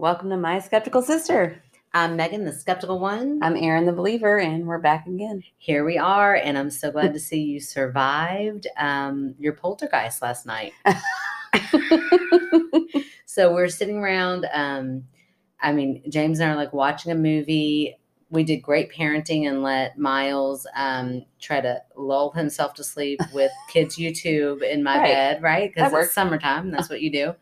Welcome to My Skeptical Sister. I'm Megan, the skeptical one. I'm Erin, the believer, and we're back again. Here we are, and I'm so glad to see you survived um, your poltergeist last night. so we're sitting around. Um, I mean, James and I are like watching a movie. We did great parenting and let Miles um, try to lull himself to sleep with kids' YouTube in my Right. bed, right? Because it's summertime. That's what you do.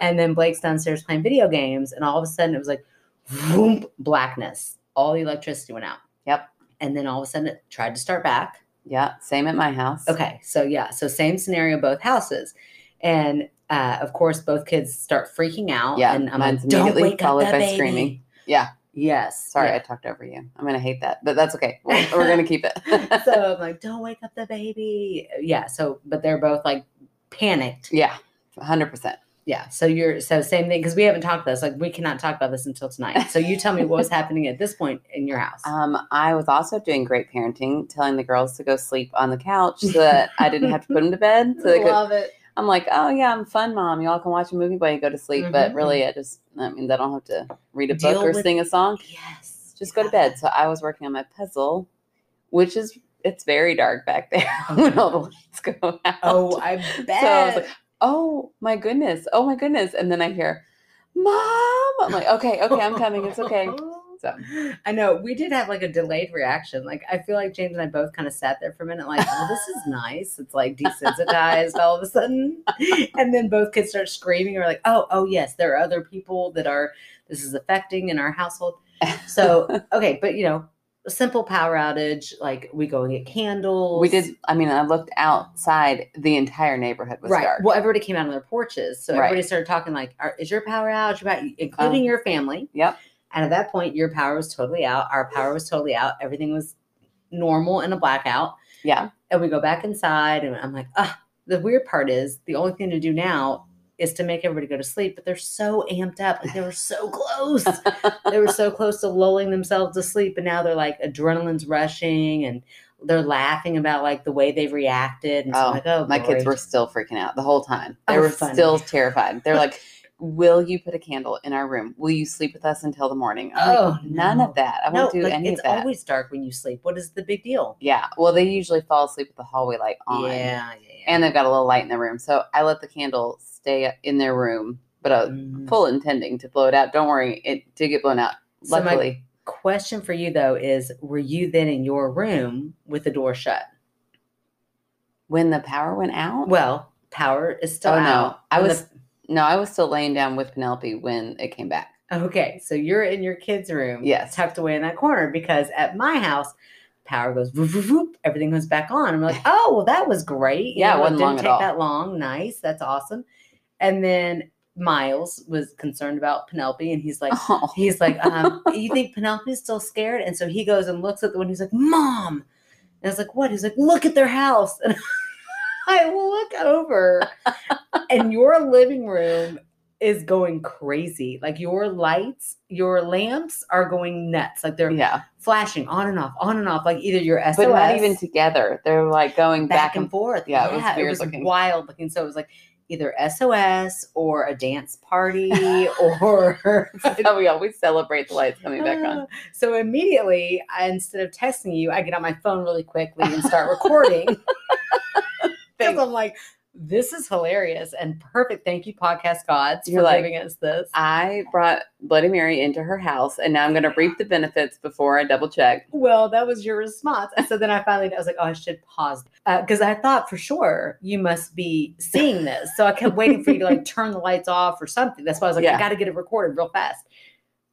And then Blake's downstairs playing video games, and all of a sudden it was like, vroom, blackness. All the electricity went out. Yep. And then all of a sudden it tried to start back. yeah, same at my house. Okay, so yeah, so same scenario, both houses, and uh, of course, both kids start freaking out. Yeah, and I'm mine's like, "Don't immediately followed by baby." screaming. Yeah, Yes, sorry, I talked over you. I'm gonna hate that, but that's okay. We're, we're gonna keep it. so I'm like, "Don't wake up the baby." Yeah. So, but they're both like panicked. yeah, hundred percent. Yeah. So you're so same thing because we haven't talked this. Like we cannot talk about this until tonight. So you tell me what was happening at this point in your house. Um, I was also doing great parenting, telling the girls to go sleep on the couch so that I didn't have to put them to bed. So they could. Love it. I'm like, oh yeah, I'm fun, mom. Y'all can watch a movie while you go to sleep. But Mhm. really, I just that means I don't have to read a book or with- sing a song. Yes. Just go to bed. So I was working on my puzzle, which is it's very dark back there when all the lights go out. Oh, I bet. So I was like, oh my goodness, oh my goodness, and then I hear, mom. I'm like, okay, okay, I'm coming. It's okay. So I know we did have like a delayed reaction. Like I feel like James and I both kind of sat there for a minute, like, "Well, this is nice." It's like desensitized all of a sudden, and then both kids start screaming. We're like, "Oh, oh yes, there are other people that are this is affecting in our household." So okay, but you know, a simple power outage. Like we go and get candles. we did. I mean, I looked outside. The entire neighborhood was right. dark. Well, everybody came out on their porches, so Right. everybody started talking like, are, "Is your power out? Is your power-" including Um, your family?" Yep. And at that point, your power was totally out. Our power was totally out. Everything was normal in a blackout. Yeah. And we go back inside, and I'm like, ah. The weird part is the only thing to do now is to make everybody go to sleep, but they're so amped up. Like they were so close. they were so close to lulling themselves to sleep, and now they're like adrenaline's rushing, and they're laughing about like the way they've reacted. And so I'm Oh, like, oh, My kids were still freaking out the whole time. They Oh, were funny. still terrified. They're like, "Will you put a candle in our room? Will you sleep with us until the morning?" I'm like, Oh, none no. of that. I no, won't do like, any it's of that. It's always dark when you sleep. What is the big deal? yeah. Well, they usually fall asleep with the hallway light on. Yeah, yeah, yeah. And they've got a little light in their room. So I let the candle stay in their room, but I was Mm. full intending to blow it out. Don't worry, it did get blown out. So my- Luckily. question for you though is were you then in your room with the door shut when the power went out? well power is still Oh, no. out I When was no, I was still laying down with Penelope when it came back. okay so you're in your kids room Yes. tucked away in that corner because at my house power goes whoop, whoop, whoop, everything goes back on i'm like oh well that was great You Yeah, it know, wasn't didn't long at take all. that long nice that's awesome and then miles was concerned about penelope and he's like Oh. He's like, um, you think Penelope's still scared? And so he goes and looks at the one. He's like, Mom. And I was like, What? He's like, Look at their house. And I look over, and your living room is going crazy. Like your lights, your lamps are going nuts. Like they're yeah. flashing on and off, on and off. Like either your SOS, But not even together. They're like going back, back, and forth. yeah, it was weird looking. wild looking. So it was like either SOS or a dance party or we always celebrate the lights coming back on. So immediately, I, instead of texting you, I get on my phone really quickly and start recording. Because I'm like, this is hilarious and perfect. Thank you, podcast gods, You're for like, giving us this. I brought Bloody Mary into her house, and now I'm going to reap the benefits before I double check. well, that was your response. And so then I finally, I was like, oh, I should pause. Uh, because I thought for sure you must be seeing this. So I kept waiting for you to like turn the lights off or something. That's why I was like, I got to get it recorded real fast.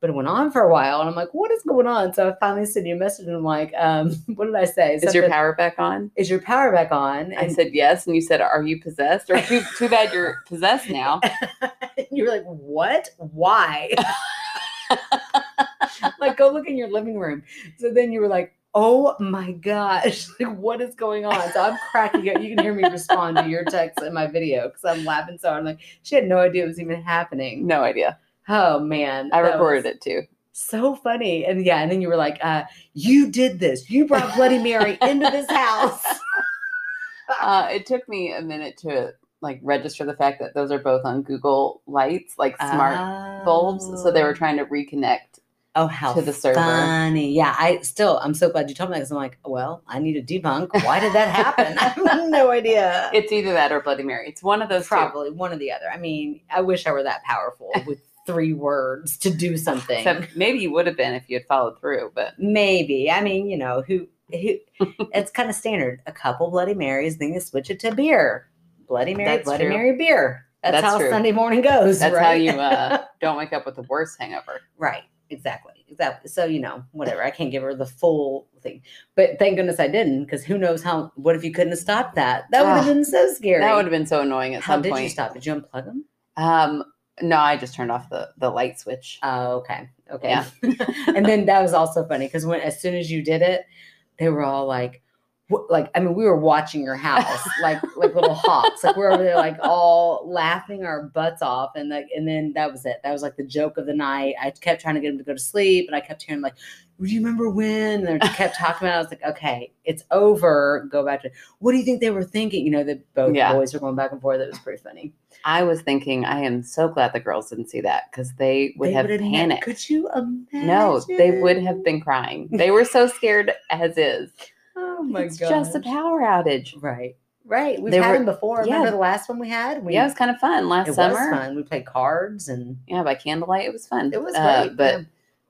But it went on for a while, and I'm like, "What is going on?" So I finally sent you a message, and I'm like, um, "What did I say?" Is your power back on? is your power back on? I said yes, and you said, "Are you possessed?" Or too, too bad you're possessed now. you were like, "What? Why?" like, go look in your living room. So then you were like, "Oh my gosh, like what is going on?" So I'm cracking up. You can hear me respond to your text in my video because I'm laughing so hard. I'm like, she had no idea it was even happening. No idea. Oh man, I recorded it too. So funny, and yeah, and then you were like, uh, "You did this. You brought Bloody Mary into this house." Uh, it took me a minute to like register the fact that those are both on Google Lights, like smart bulbs. So they were Oh. trying to reconnect. Oh, how to the server. funny! Yeah, I still I'm so glad you told me that because I'm like, well, I need to debunk. Why did that happen? I have no idea. It's either that or Bloody Mary. It's one of those. two. probably one or the other. I mean, I wish I were that powerful with three words to do something. Except maybe you would have been if you had followed through, but Maybe. I mean, you know, who who it's kind of standard. A couple Bloody Marys, then you switch it to beer. Bloody Mary, That's Bloody true. Mary beer. That's, That's how true. Sunday morning goes. that's right? how you uh, don't wake up with the worst hangover. right. Exactly. Exactly. So, you know, whatever. I can't give her the full thing. But thank goodness I didn't, because who knows how what if you couldn't have stopped that? That would have Ah, been so scary. That would have been so annoying at how some did point. you stop? Did you unplug them? Um, no, I just turned off the the light switch. Oh, okay. Okay. Yeah. and then that was also funny because when as soon as you did it, they were all like, like I mean, we were watching your house like like little hawks. Like we're over there like all laughing our butts off, and like and then that was it. That was like the joke of the night. I kept trying to get them to go to sleep, and I kept hearing like, "Do you remember when?" And they kept talking about. it. I was like, "Okay, it's over. Go back to what do you think they were thinking?" You know, that both Yeah. boys were going back and forth. It was pretty funny. I was thinking, I am so glad the girls didn't see that because they would They have panicked. Could you imagine? no, they would have been crying. They were so scared as is. Oh my god. it's god! just a power outage. Right. Right. We've They had were- them before. yeah. Remember the last one we had? We, yeah, it was kind of fun last it summer. was fun. We played cards and Yeah, by candlelight, it was fun. it was Uh, great. but yeah.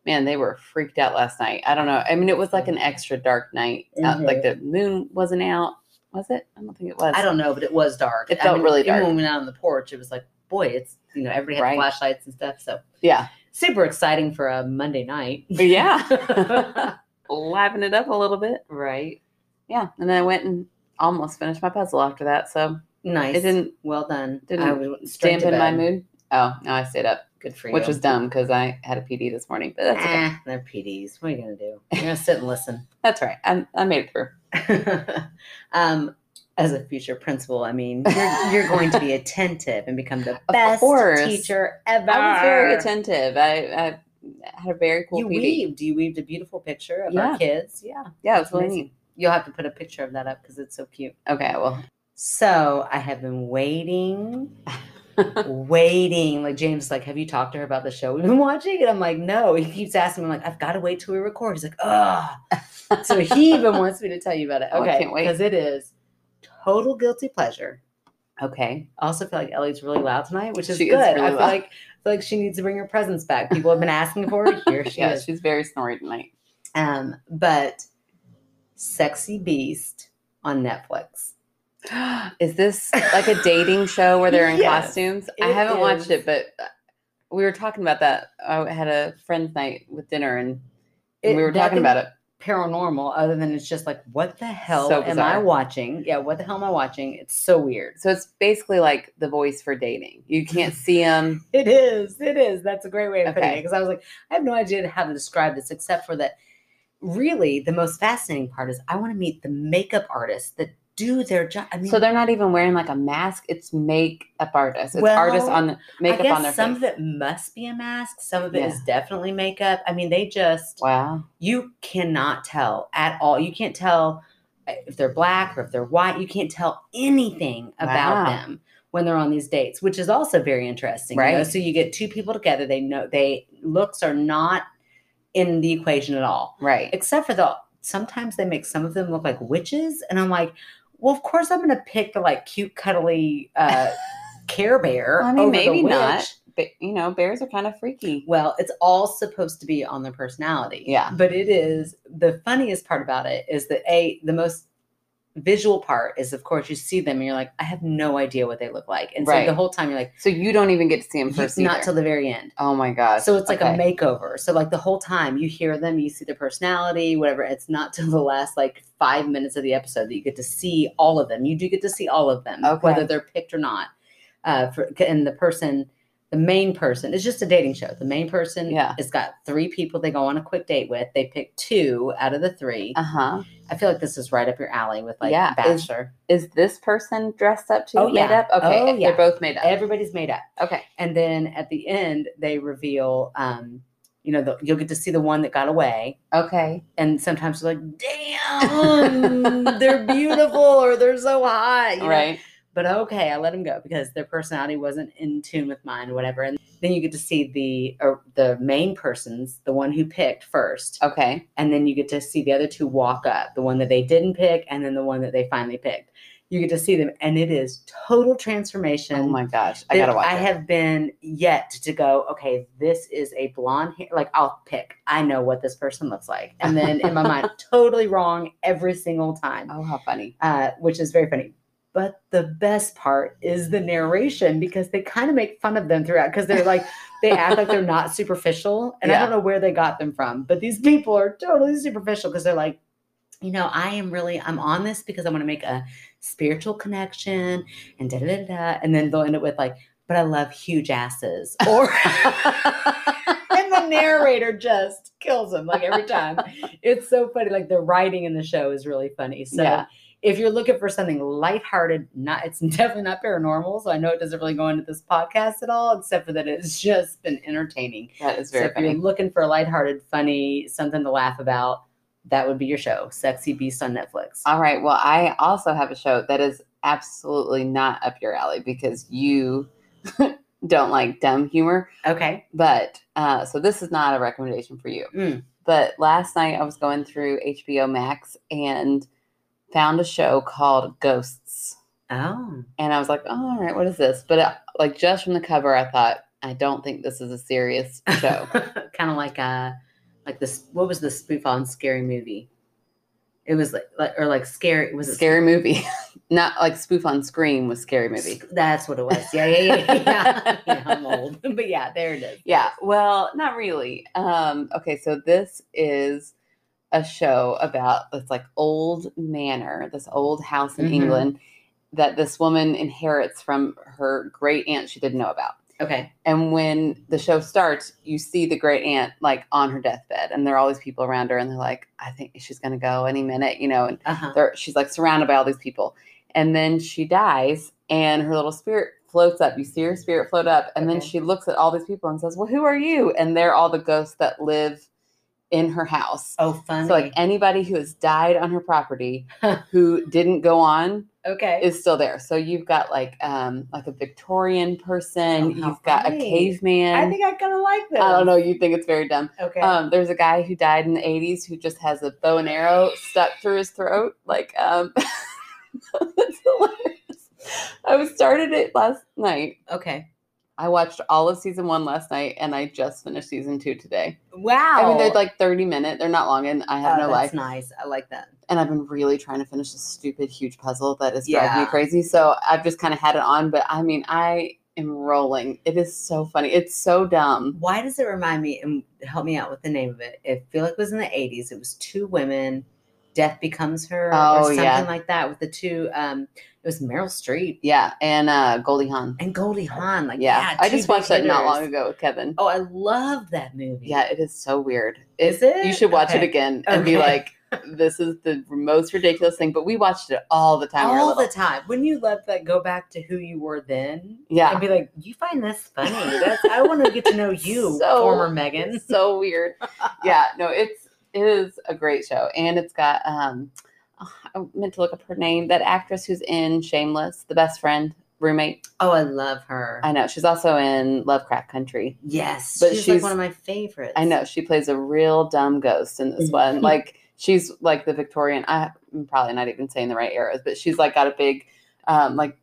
Man, they were freaked out last night. I don't know. I mean, it was like an extra dark night. Uh, like the moon wasn't out, was it? I don't think it was. I don't know, but it was dark. It I felt mean, really even dark. when we went out on the porch, it was like, boy, it's you know, everybody had Right. flashlights and stuff. So Yeah, super exciting for a Monday night. But yeah, liven it up a little bit. right. Yeah, and then I went and almost finished my puzzle after that. So Nice. it didn't well done. didn't I dampen my mood. Oh, no, I stayed up, Good for you. which was dumb because I had a PD this morning. But that's okay. Eh, they're PDs. What are you gonna do? You're gonna sit and listen. That's right. I, I made it through. um, as a future principal, I mean, you're, you're going to be attentive and become the best teacher ever. I was very attentive. I, I had a very cool You PD. weaved. You weaved a beautiful picture of Yeah. our kids. Yeah, Yeah, it was really neat. you'll have to put a picture of that up because it's so cute. Okay, well, So I have been waiting, waiting. Like James, like, have you talked to her about the show we've been watching? And I'm like, no. He keeps asking me, I'm like, I've got to wait till we record. He's like, ugh. so he even wants me to tell you about it. Oh, I Okay, can't wait. because it is total guilty pleasure. okay. I also feel like Ellie's really loud tonight, which is She is good. really I feel loud. like I feel like she needs to bring her presence back. People have been asking for her. Here she yeah, is. she's very snory tonight. Um, but Sexy Beast on Netflix. Is this like a dating show where they're in Yes, costumes? I haven't watched it, but uh, we were talking about that. I had a friend's night with dinner, and It- we were talking about it. Paranormal, other than it's just like, what the hell So am I watching? Yeah, what the hell am I watching? It's so weird. So it's basically like the voice for dating. You can't see them. It is. It is. That's a great way of putting it. Because I was like, I have no idea how to describe this, except for that. Really, the most fascinating part is I want to meet the makeup artist that do their job. I mean, So they're not even wearing like a mask. It's makeup artists. It's artists Well, on the makeup I guess on their some face. of it must be a mask. Some of it is Yeah. definitely makeup. I mean, they just Wow. you cannot tell at all. You can't tell uh, if they're black or if they're white. You can't tell anything about Wow. them when they're on these dates, which is also very interesting. you know? Right. So you get two people together. They know they looks are not in the equation at all, Right. except for the sometimes they make some of them look like witches, and I'm like, well, of course I'm going to pick the like cute, cuddly uh, Care Bear. I mean, maybe not. But you know, bears are kind of freaky. Well, it's all supposed to be on their personality. Yeah. But it is the funniest part about it is that a the most visual part is of course you see them and you're like, I have no idea what they look like. And so Right. the whole time you're like, So you don't even get to see them first. not either. till the very end. Oh my gosh. So it's like Okay. a makeover. So like the whole time you hear them, you see their personality, whatever. It's not till the last like five minutes of the episode that you get to see all of them. You do get to see all of them, Okay. whether they're picked or not. Uh, for, and the person, the main person, it's just a dating show. The main person Yeah. it's got three people they go on a quick date with. They pick two out of the three. Uh huh. I feel like this is right up your alley with like Yeah, is- Bachelor. Is this person dressed up too? Oh, made yeah. up? Okay. Oh, yeah. They're both made up. Everybody's made up. okay. And then at the end, they reveal, um, you know, the, you'll get to see the one that got away. Okay. and sometimes you're like, damn, they're beautiful or they're so hot. you know? But okay, I let them go because their personality wasn't in tune with mine, or whatever. And then you get to see the or the main persons, the one who picked first, Okay. and then you get to see the other two walk up, the one that they didn't pick, and then the one that they finally picked. You get to see them, and it is total transformation. Oh my gosh. I gotta watch I it. have been yet to go. Okay, this is a blonde hair. Like I'll pick. I know what this person looks like, and then in my mind, totally wrong every single time, Oh, how funny. uh, which is very funny. But the best part is the narration because they kind of make fun of them throughout because they're like they act like they're not superficial, and I don't know where they got them from. But these people are totally superficial because they're like, you know, I am really I'm on this because I want to make a spiritual connection and da da da da, and then they'll end up with like, but I love huge asses, or and the narrator just kills them like every time. It's so funny. Like the writing in the show is really funny. So Yeah. If you're looking for something lighthearted, not it's definitely not paranormal. So I know it doesn't really go into this podcast at all, except for that it's just been entertaining. that is So very if you're looking for a lighthearted, funny, something to laugh about, that would be your show, Sexy Beast on Netflix. All right. Well, I also have a show that is absolutely not up your alley because you don't like dumb humor. Okay. But uh, so this is not a recommendation for you. Mm. But last night I was going through HBO Max and found a show called Ghosts. Oh. And I was like, oh, all right, what is this? But uh, like just from the cover, I thought, I don't think this is a serious show. kind of like uh like this what was the spoof on scary movie? It was like, like or like scary was it scary movie. not like spoof on Scream was scary movie. That's what it was. Yeah, yeah, yeah. Yeah, yeah I'm old. But yeah, there it is. Yeah, well, not really. Um, okay, so this is a show about this like old manor, this old house in Mhm. England that this woman inherits from her great aunt she didn't know about. Okay. And when the show starts, you see the great aunt like on her deathbed, and there are all these people around her, and they're like, "I think she's gonna go any minute," you know. And Uh-huh. she's like surrounded by all these people, and then she dies, and her little spirit floats up. You see her spirit float up, and then she looks at all these people and says, "Well, who are you?" And they're all the ghosts that live in her house. Oh, funny. So like anybody who has died on her property who didn't go on okay. is still there. So you've got like um like a Victorian person, Oh, you've got a caveman. I think I kind of like this. I don't know, you think it's very dumb. Okay. Um, there's a guy who died in the 80s who just has a bow and arrow stuck through his throat. Like, um, that's hilarious. I started it last night. okay. I watched all of season one last night, and I just finished season two today. Wow. I mean, they're like 30 minute. They're not long, and I have Oh, no that's life. nice. I like that. And I've been really trying to finish this stupid, huge puzzle that is driving Yeah. me crazy. So I've just kind of had it on. But I mean, I am rolling. It is so funny. It's so dumb. Why does it remind me and help me out with the name of it? I feel like it was in the 80s. It was two women, death becomes her Oh, or something yeah. like that with the two um it was Meryl Streep Yeah, and uh, Goldie Hawn. and Goldie Hawn. Like Yeah, I just watched big that not long ago with Kevin. Oh, I love that movie. Yeah, it is so weird. Is it? You should watch it again and be like, "This is the most ridiculous thing." But we watched it all the time. all the time. When you let that go back to who you were then, Yeah. and be like, "You find this funny? That's I want to get to know you, So- former Megan." so weird. Yeah, no, it's it is a great show, and it's got um, I meant to look up her name. That actress who's in Shameless, the best friend roommate. Oh, I love her. I know she's also in Lovecraft Country. yes, But she's, she's- like one of my favorites. I know she plays a real dumb ghost in this one. Mhm. Like she's like the Victorian. I'm probably not even saying the right eras, but she's like got a big, um, like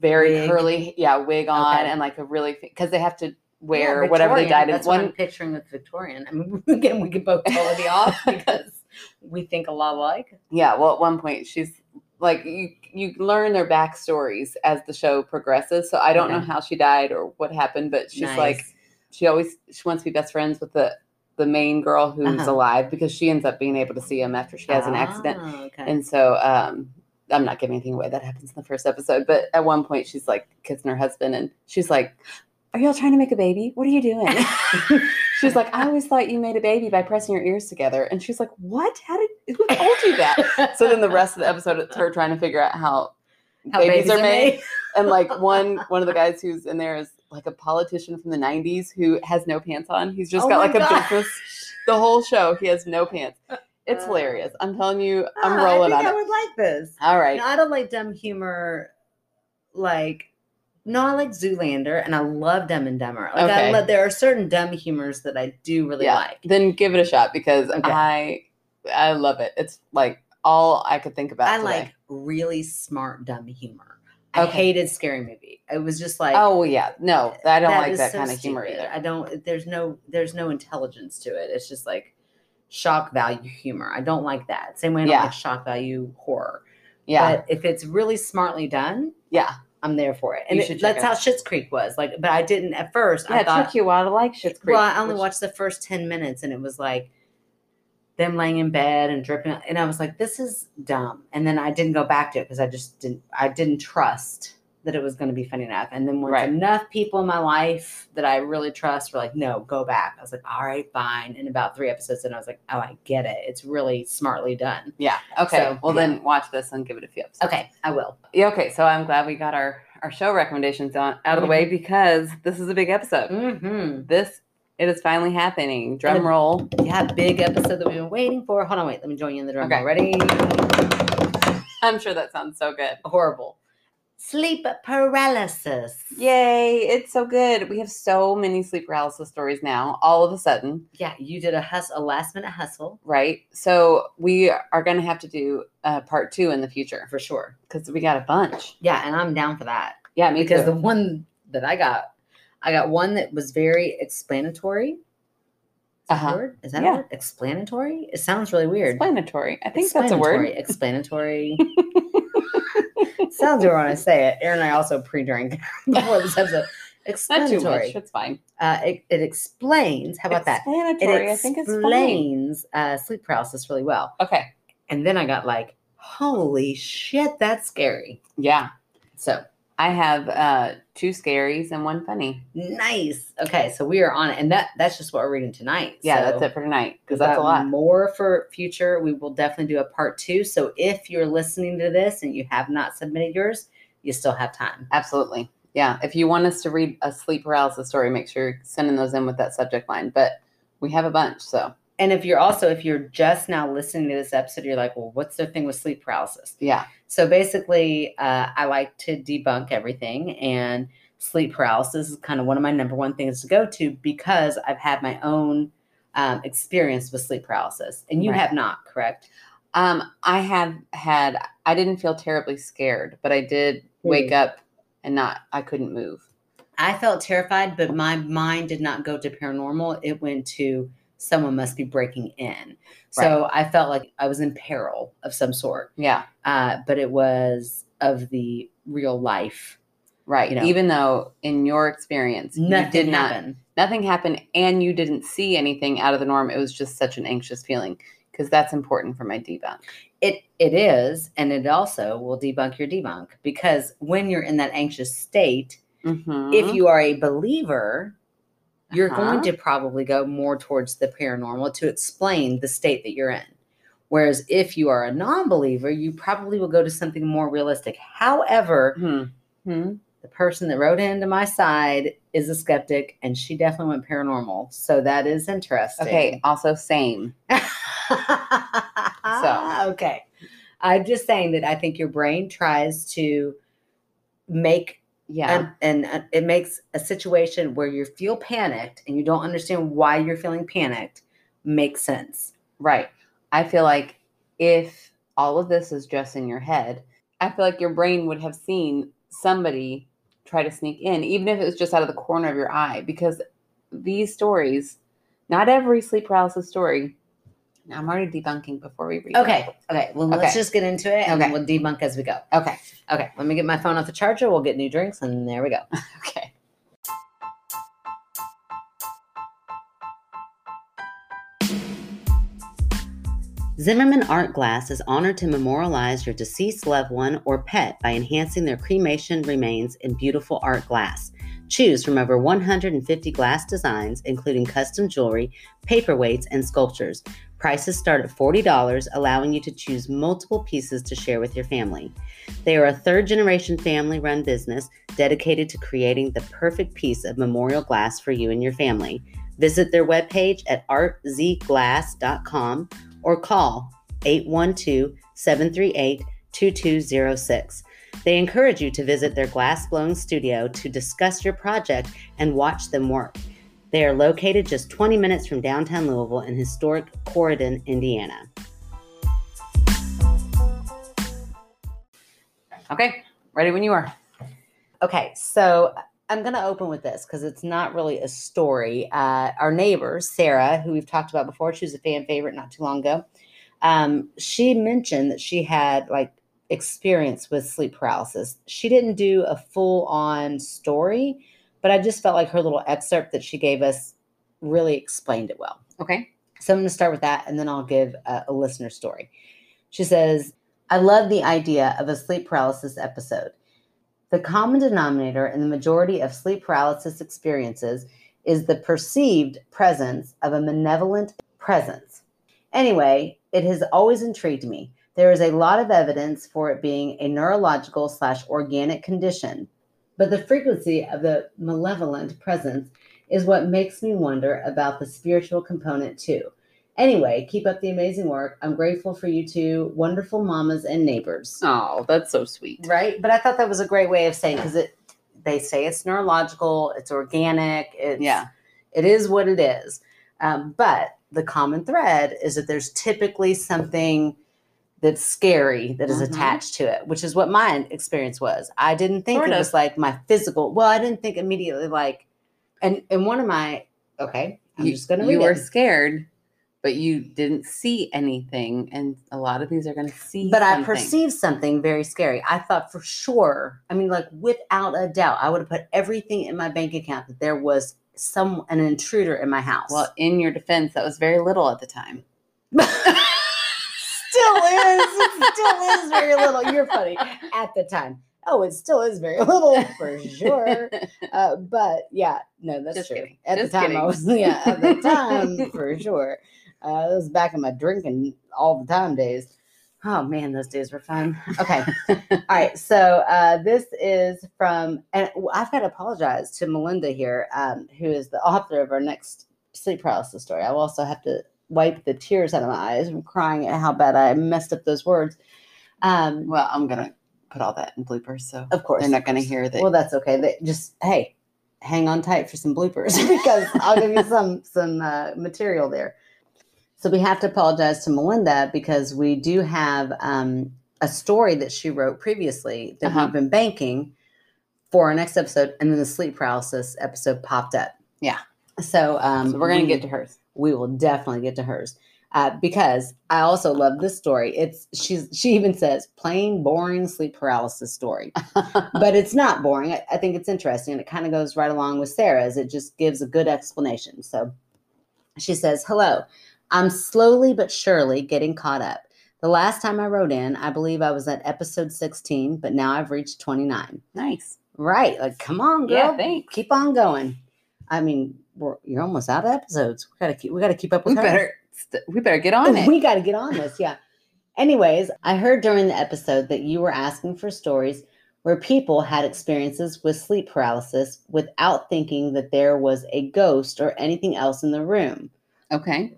very Wig. curly, yeah, wig on, Okay. and like a really because they have to Yeah, wear whatever they Victorian. died in. That's what One I'm picturing with Victorian. I mean, again, we could both totally off because we think a lot alike. Yeah, well, at one point she's like you you learn their backstories as the show progresses. So I don't know how she died or what happened, but she's like she always she wants to be best friends with the the main girl who's Uh-huh. alive because she ends up being able to see him after she has an accident. Ah, okay. And so um I'm not giving anything away that happens in the first episode, but at one point she's like kissing her husband and she's like, Are y'all trying to make a baby? What are you doing? she's like, I always thought you made a baby by pressing your ears together. And she's like, What? How did who told you that? so then the rest of the episode it's her trying to figure out how, How babies, are made. and like one one of the guys who's in there is like a politician from the 90s who has no pants on he's just Oh got like a business the whole show he has no pants it's Uh, hilarious i'm telling you i'm Ah, rolling I on I it would like this. all right No, I don't like dumb humor like no, I like Zoolander and I love Dumb and Dumber. Like I love there are certain dumb humors that I do really yeah. like. Then give it a shot because Okay. I I love it. It's like all I could think about. I today. like really smart dumb humor. I Okay. hated Scary Movie. It was just like Oh yeah, no, I don't like that so kind of humor stupid. either. I don't. There's no. There's no intelligence to it. It's just like shock value humor. I don't like that. Same way I don't Yeah. like shock value horror. Yeah, But if it's really smartly done, yeah, I'm there for it. And it- that's it how out. Schitt's Creek was. Like, but I didn't at first. yeah. I It thought, took you a while to like Schitt's Creek. well, I only which- watched the first ten minutes, and it was like them laying in bed and dripping, and I was like, "This is dumb." And then I didn't go back to it because I just didn't. I didn't trust that it was going to be funny enough. And then once Right. enough people in my life that I really trust were like, "No, go back," I was like, "All right, fine." And about three episodes, and I was like, "Oh, I get it. It's really smartly done." Yeah. Okay. So, well, yeah. then watch this and give it a few episodes. Okay, I will. Yeah. Okay. So I'm glad we got our our show recommendations on, out of the way because this is a big episode. Mm-hmm. This it is finally happening. Drum roll. Yeah, big episode that we've been waiting for. Hold on, wait. Let me join you in the drum. Okay. roll. Ready? I'm sure that sounds so good. Horrible. Sleep paralysis. Yay! It's so good. We have so many sleep paralysis stories now. All of a sudden, Yeah, you did a hus- a last minute hustle right? So we are going to have to do uh, part two in the future for sure. because we got a bunch. Yeah, and I'm down for that Yeah, me because too. the one that I got, I got one that was very explanatory. Is that Uh-huh. a word? Is that Yeah. a word? Explanatory? It sounds really weird. Explanatory. I think that's a word. Explanatory. sounds weird when I say it. Erin and I also pre-drink before this episode. Not too Explanatory. much. It's fine. Uh, it, it explains. How about that? Explanatory. I think it's fine. explains uh, sleep paralysis really well. Okay. And then I got like, holy shit, that's scary. Yeah. So I have uh two scaries and one funny. nice. Okay, so we are on it, and that that's just what we're reading tonight. Yeah, So that's it for tonight because that's a lot. More for future. We will definitely do a part two. So if you're listening to this and you have not submitted yours, you still have time. Absolutely. Yeah. If you want us to read a sleep paralysis story, make sure you're sending those in with that subject line. But we have a bunch. So And if you're also if you're just now listening to this episode, you're like, well, what's the thing with sleep paralysis? yeah. So basically, uh, I like to debunk everything, and sleep paralysis is kind of one of my number one things to go to because I've had my own um, experience with sleep paralysis, and you Right. have not, correct? Um, I have had I didn't feel terribly scared, but I did wake up and not I couldn't move. I felt terrified, but my mind did not go to paranormal. It went to someone must be breaking in. So I felt like I was in peril of some sort, Yeah. uh, but it was of the real life. Right. You know. Even though in your experience Nothing you did not happened. nothing happened and you didn't see anything out of the norm, it was just such an anxious feeling because that's important for my debunk. It it is, and it also will debunk your debunk because when you're in that anxious state, Mhm. if you are a believer, you're Uh-huh. going to probably go more towards the paranormal to explain the state that you're in. Whereas if you are a non-believer, you probably will go to something more realistic. However, Hmm. Hmm. the person that wrote into my side is a skeptic, and she definitely went paranormal. So that is interesting. Okay. Also, same. so okay i'm just saying that i think your brain tries to make Yeah. and, and uh, it makes a situation where you feel panicked and you don't understand why you're feeling panicked make sense Right. I feel like if all of this is just in your head, I feel like your brain would have seen somebody try to sneak in, even if it was just out of the corner of your eye, because these stories, not every sleep paralysis story. I'm already debunking before we read. okay okay well let's just get into it and Okay. we'll debunk as we go Okay. okay let me get my phone off the charger we'll get new drinks and there we go Okay. Zimmerman Art Glass is honored to memorialize your deceased loved one or pet by enhancing their cremation remains in beautiful art glass. Choose from over 150 glass designs, including custom jewelry, paperweights, and sculptures. Prices start at $40, allowing you to choose multiple pieces to share with your family. They are a third generation family run business dedicated to creating the perfect piece of memorial glass for you and your family. Visit their webpage at artzglass.com or call 812 738 2206. They encourage you to visit their glass blowing studio to discuss your project and watch them work. They are located just 20 minutes from downtown Louisville in historic Corydon, Indiana. Okay, ready when you are. Okay, so I'm going to open with this because it's not really a story. Uh, our neighbor, Sarah, who we've talked about before, she was a fan favorite not too long ago. Um, she mentioned that she had like experience with sleep paralysis. She didn't do a full on story, but I just felt like her little excerpt that she gave us really explained it well. Okay. So I'm going to start with that and then I'll give a, a listener story. She says, I love the idea of a sleep paralysis episode. The common denominator in the majority of sleep paralysis experiences is the perceived presence of a malevolent presence. Anyway, it has always intrigued me. There is a lot of evidence for it being a neurological slash organic condition, but the frequency of the malevolent presence is what makes me wonder about the spiritual component too. Anyway, keep up the amazing work. I'm grateful for you two wonderful mamas and neighbors. Oh, that's so sweet. Right? But I thought that was a great way of saying because it they say it's neurological, it's organic, it's Yeah. it is what it is. Um, but the common thread is that there's typically something that's scary that is Mhm. attached to it, which is what my experience was. I didn't think Sort it of. was like my physical. Well, I didn't think immediately like, and and one of my okay, I'm you, just gonna you were it. scared, but you didn't see anything, and a lot of these are going to see. But I perceived something very scary. I thought for sure, I mean, like without a doubt, I would have put everything in my bank account that there was some an intruder in my house. Well, in your defense, that was very little at the time. still is. It still is very little. You're funny at the time. Oh, it still is very little for sure. Uh, but yeah, no, that's Just true. kidding. At Just the time, kidding. I was yeah. At the time, for sure. Uh, it was back in my drinking all the time days. Oh man, those days were fun. Okay, all right. So uh, this is from, and I've got to apologize to Melinda here, um, who is the author of our next sleep paralysis story. I will also have to wipe the tears out of my eyes from crying at how bad I messed up those words. Um, Well, I'm gonna put all that in bloopers, so of course, they're not gonna hear that. Well, that's okay. They just hey, hang on tight for some bloopers because I'll give you some some uh, material there. So we have to apologize to Melinda because we do have um, a story that she wrote previously that Uh-huh. we've been banking for our next episode, and then the sleep paralysis episode popped up. Yeah. So, um, so we're gonna we- get to hers. We will definitely get to hers uh, because I also love this story. It's she's she even says plain boring sleep paralysis story, but it's not boring. I, I think it's interesting and it kind of goes right along with Sarah's. It just gives a good explanation. So she says, "Hello, I'm slowly but surely getting caught up." The last time I wrote in, I believe I was at episode 16, but now I've reached 29. nice. Right. Like, come on, girl. Yeah. Keep on going. I mean, we're, you're almost out of episodes. We gotta keep we gotta keep up We with her. better st- we better get on it. We got to get on this. Yeah. Anyways, I heard during the episode that you were asking for stories where people had experiences with sleep paralysis without thinking that there was a ghost or anything else in the room. Okay,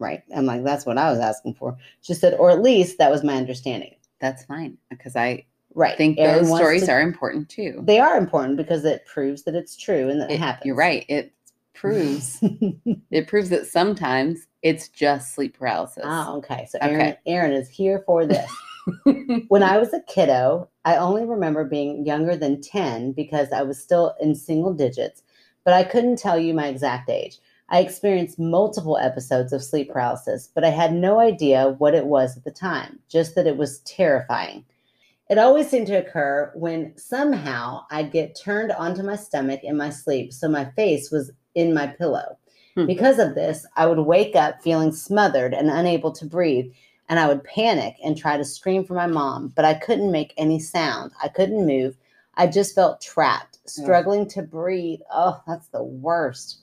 Right. I'm like, that's what I was asking for. She said, or at least that was my understanding. that's fine because I Right. think Erin those stories to- are important too. They are important because it proves that it's true and that it, It- happens. You're right. It proves it proves that sometimes it's just sleep paralysis. oh, okay. So Okay. Erin, Erin is here for this. when I was a kiddo, I only remember being younger than 10 because I was still in single digits, but I couldn't tell you my exact age. I experienced multiple episodes of sleep paralysis, but I had no idea what it was at the time, just that it was terrifying. It always seemed to occur when somehow I'd get turned onto my stomach in my sleep, so my face was in my pillow. Hmm. Because of this, I would wake up feeling smothered and unable to breathe, and I would panic and try to scream for my mom, but I couldn't make any sound. I couldn't move. I just felt trapped, struggling to breathe. Oh, that's the worst.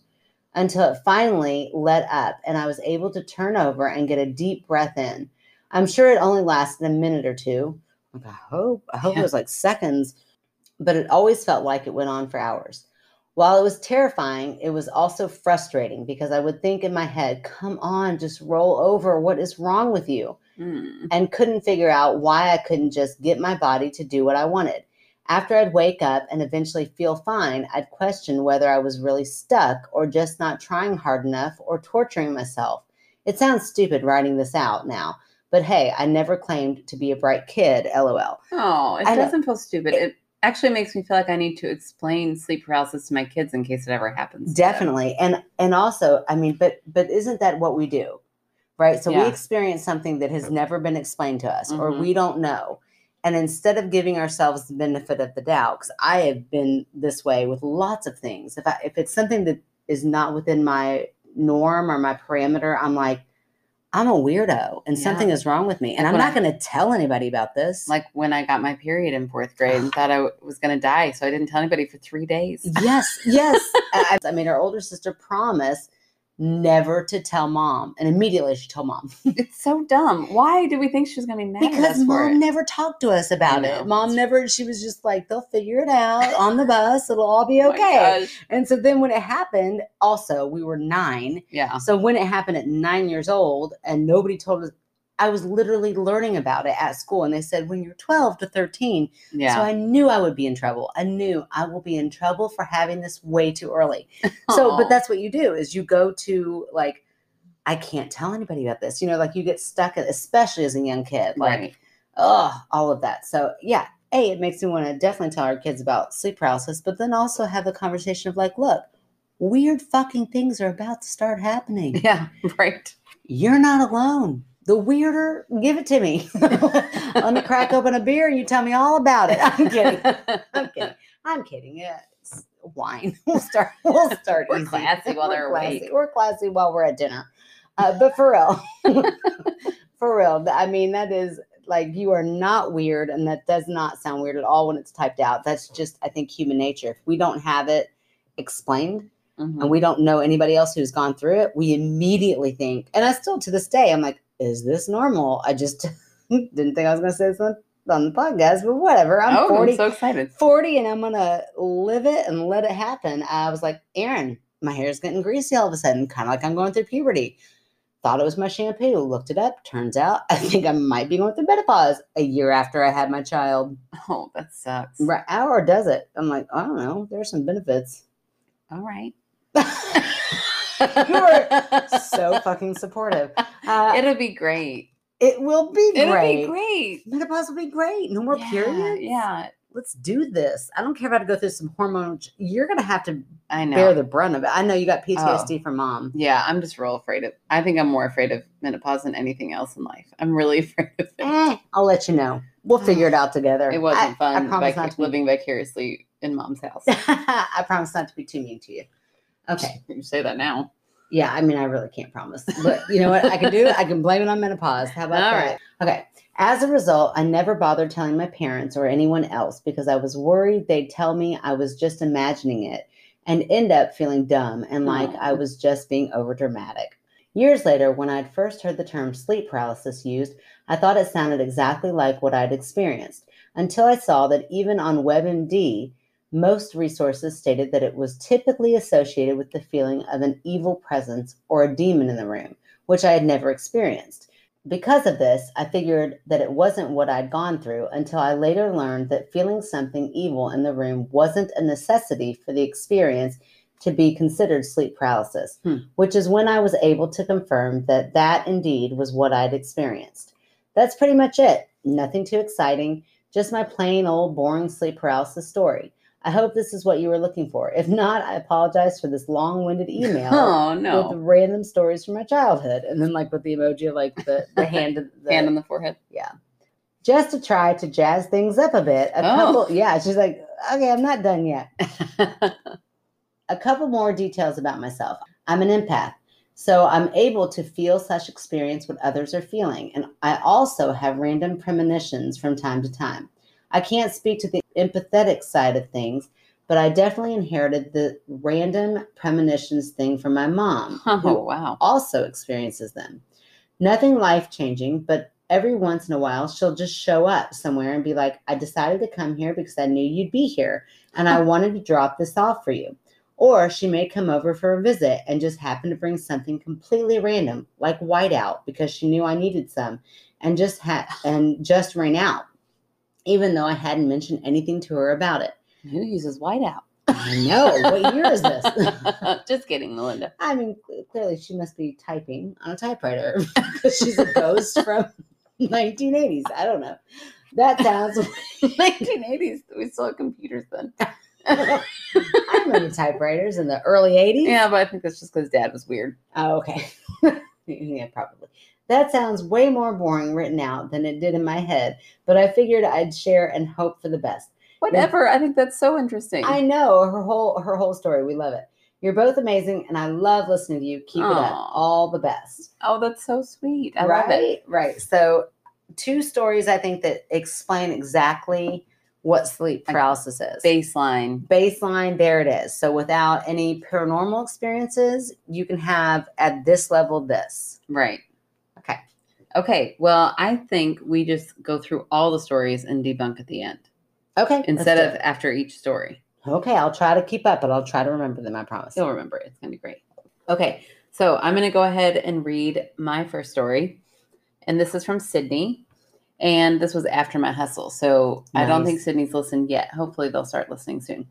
Until it finally let up and I was able to turn over and get a deep breath in. I'm sure it only lasted a minute or two. Like, I hope. I hope Yeah. it was like seconds, but it always felt like it went on for hours. While it was terrifying, it was also frustrating because I would think in my head, come on, just roll over. What is wrong with you? Mm. and couldn't figure out why I couldn't just get my body to do what I wanted. After I'd wake up and eventually feel fine, I'd question whether I was really stuck or just not trying hard enough or torturing myself. It sounds stupid writing this out now, but hey, I never claimed to be a bright kid, lol. Oh, it I doesn't feel stupid. It actually makes me feel like I need to explain sleep paralysis to my kids in case it ever happens. Definitely. And and also, I mean, but but isn't that what we do? Right? So we experience something that has never been explained to us or Mhm. we don't know. And instead of giving ourselves the benefit of the doubt, because I have been this way with lots of things. If I if it's something that is not within my norm or my parameter, I'm like, I'm a weirdo and Yeah. something is wrong with me. And Like I'm not going to tell anybody about this. Like when I got my period in fourth grade and thought I w- was going to die, so I didn't tell anybody for three days. Yes, yes. I, I made our older sister promise never to tell mom, and immediately she told mom It's so dumb. Why do we think she was going to be mad at because mom it? never talked to us about it. Mom never. She was just like, they'll figure it out on the bus. It'll all be Oh okay. gosh. and so then when it happened, also we were nine. Yeah. So when it happened at nine years old, and nobody told us. I was literally learning about it at school, and they said when you're 12 to 13, Yeah. So I knew I would be in trouble. I knew I will be in trouble for having this way too early. So, but that's what you do is you go to like, I can't tell anybody about this. You know, like you get stuck, especially as a young kid, like, right. oh, all of that. So yeah, a it makes me want to definitely tell our kids about sleep paralysis, but then also have the conversation of like, look, weird fucking things are about to start happening. Yeah. Right. You're not alone. The weirder, give it to me. Let me crack open a beer and you tell me all about it. I'm kidding. I'm kidding. I'm kidding. Yeah, it's wine. We'll start. We'll start. We're easy. classy while they're We're classy. awake. We're classy while we're at dinner. Uh, but for real, for real. I mean, that is like you are not weird, and that does not sound weird at all when it's typed out. That's just, I think, human nature. If we don't have it explained, Mhm. and we don't know anybody else who's gone through it, we immediately think, and I still to this day, I'm like, is this normal? I just didn't think I was going to say this on, on the podcast, but whatever. I'm oh, 40, I'm so excited. 40 and I'm going to live it and let it happen. I was like, Erin, my hair's getting greasy all of a sudden, kind of like I'm going through puberty. Thought it was my shampoo, looked it up. Turns out I think I might be going through menopause a year after I had my child. Oh, that sucks. Right, or does it? I'm like, I don't know. There's some benefits. All right. You are so fucking supportive. Uh, It'll be great. it will be It'll great. be great. Menopause will be great. No more yeah, periods. Yeah, Let's do this. I don't care have to go through some hormone. ch- You're gonna have to I know. bear the brunt of it. I know you got Oh. PTSD from mom. yeah, I'm just real afraid of. I think I'm more afraid of menopause than anything else in life. I'm really afraid of it. Eh, I'll let you know. We'll figure it out together. It wasn't I, fun I promise vic- not to be, living vicariously in mom's house. I promise not to be too mean to you. Okay. you say that now. Yeah, I mean, I really can't promise, but you know what? I can do. I can blame it on menopause. How about All that? right. Okay. As a result, I never bothered telling my parents or anyone else because I was worried they'd tell me I was just imagining it and end up feeling dumb and mm-hmm. like I was just being overdramatic. Years later, when I'd first heard the term sleep paralysis used, I thought it sounded exactly like what I'd experienced until I saw that even on WebMD, most resources stated that it was typically associated with the feeling of an evil presence or a demon in the room, which I had never experienced. Because of this, I figured that it wasn't what I'd gone through until I later learned that feeling something evil in the room wasn't a necessity for the experience to be considered sleep paralysis, Hmm. which is when I was able to confirm that that indeed was what I'd experienced. That's pretty much it. Nothing too exciting, just my plain old boring sleep paralysis story. I hope this is what you were looking for. If not, I apologize for this long-winded email Oh with no! random stories from my childhood, and then like with the emoji of like the the hand, the, Hand on the forehead. Yeah, just to try to jazz things up a bit. A Oh. couple, yeah. She's like, okay, I'm not done yet. A couple more details about myself. I'm an empath, so I'm able to feel such experience what others are feeling, and I also have random premonitions from time to time. I can't speak to the empathetic side of things, but I definitely inherited the random premonitions thing from my mom, oh who wow! also experiences them. Nothing life changing, but every once in a while she'll just show up somewhere and be like, I decided to come here because I knew you'd be here and I wanted to drop this off for you. Or she may come over for a visit and just happen to bring something completely random, like whiteout, because she knew I needed some, and just had and just ran out, even though I hadn't mentioned anything to her about it. Who uses whiteout? I know. What year is this? Just kidding, Melinda. I mean, clearly she must be typing on a typewriter because she's a ghost from 1980s. I don't know. That sounds. 1980s. We still had computers then. I remember typewriters in the early 80s. Yeah, but I think that's just because Dad was weird. Oh, okay. yeah, probably. That sounds way more boring written out than it did in my head, but I figured I'd share and hope for the best. Whatever. I think that's so interesting. I know her whole her whole story. We love it. You're both amazing, and I love listening to you. Keep it up. All the best. oh, that's so sweet. I right, love it. right. So, two stories I think that explain exactly what sleep paralysis is. Baseline. Baseline, there it is. So, without any paranormal experiences, you can have at this level this. Right. Okay. Well, I think we just go through all the stories and debunk at the end Okay. instead of after each story. Okay, I'll try to keep up, but I'll try to remember them. I promise. You'll remember it. It's going to be great. Okay. So I'm going to go ahead and read my first story. And this is from Sydney. And this was after my hustle. So I don't think Sydney's listened yet. Hopefully they'll start listening soon.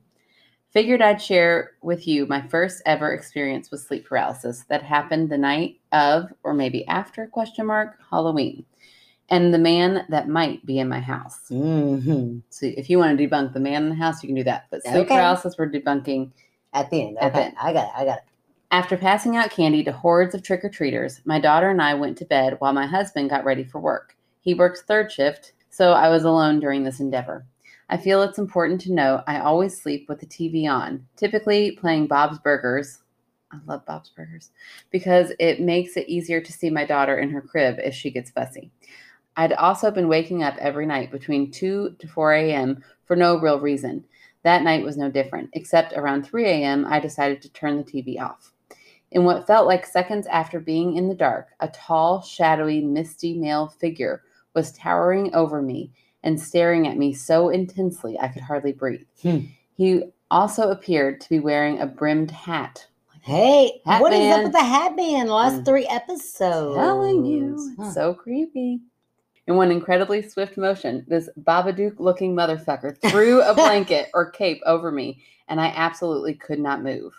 Figured I'd share with you my first ever experience with sleep paralysis that happened the night of, or maybe after, question mark, Halloween. And the man that might be in my house. hmm So if you want to debunk the man in the house, you can do that. But sleep Okay. paralysis, we're debunking At the end. At the end. I got it. I got it. After passing out candy to hordes of trick or treaters, my daughter and I went to bed while my husband got ready for work. He works third shift, so I was alone during this endeavor. I feel it's important to note I always sleep with the TV on, typically playing Bob's Burgers. I love Bob's Burgers because it makes it easier to see my daughter in her crib if she gets fussy. I'd also been waking up every night between 2 to 4 a.m. for no real reason. That night was no different, except around 3 a.m., I decided to turn the TV off. In what felt like seconds after being in the dark, a tall, shadowy, misty male figure was towering over me and staring at me so intensely I could hardly breathe. Hmm. He also appeared to be wearing a brimmed hat. Hey, Hat what is up with the hat band? Last Mm. three episodes. Telling you, Huh. so creepy. In one incredibly swift motion, this Babadook looking motherfucker threw a blanket or cape over me, and I absolutely could not move.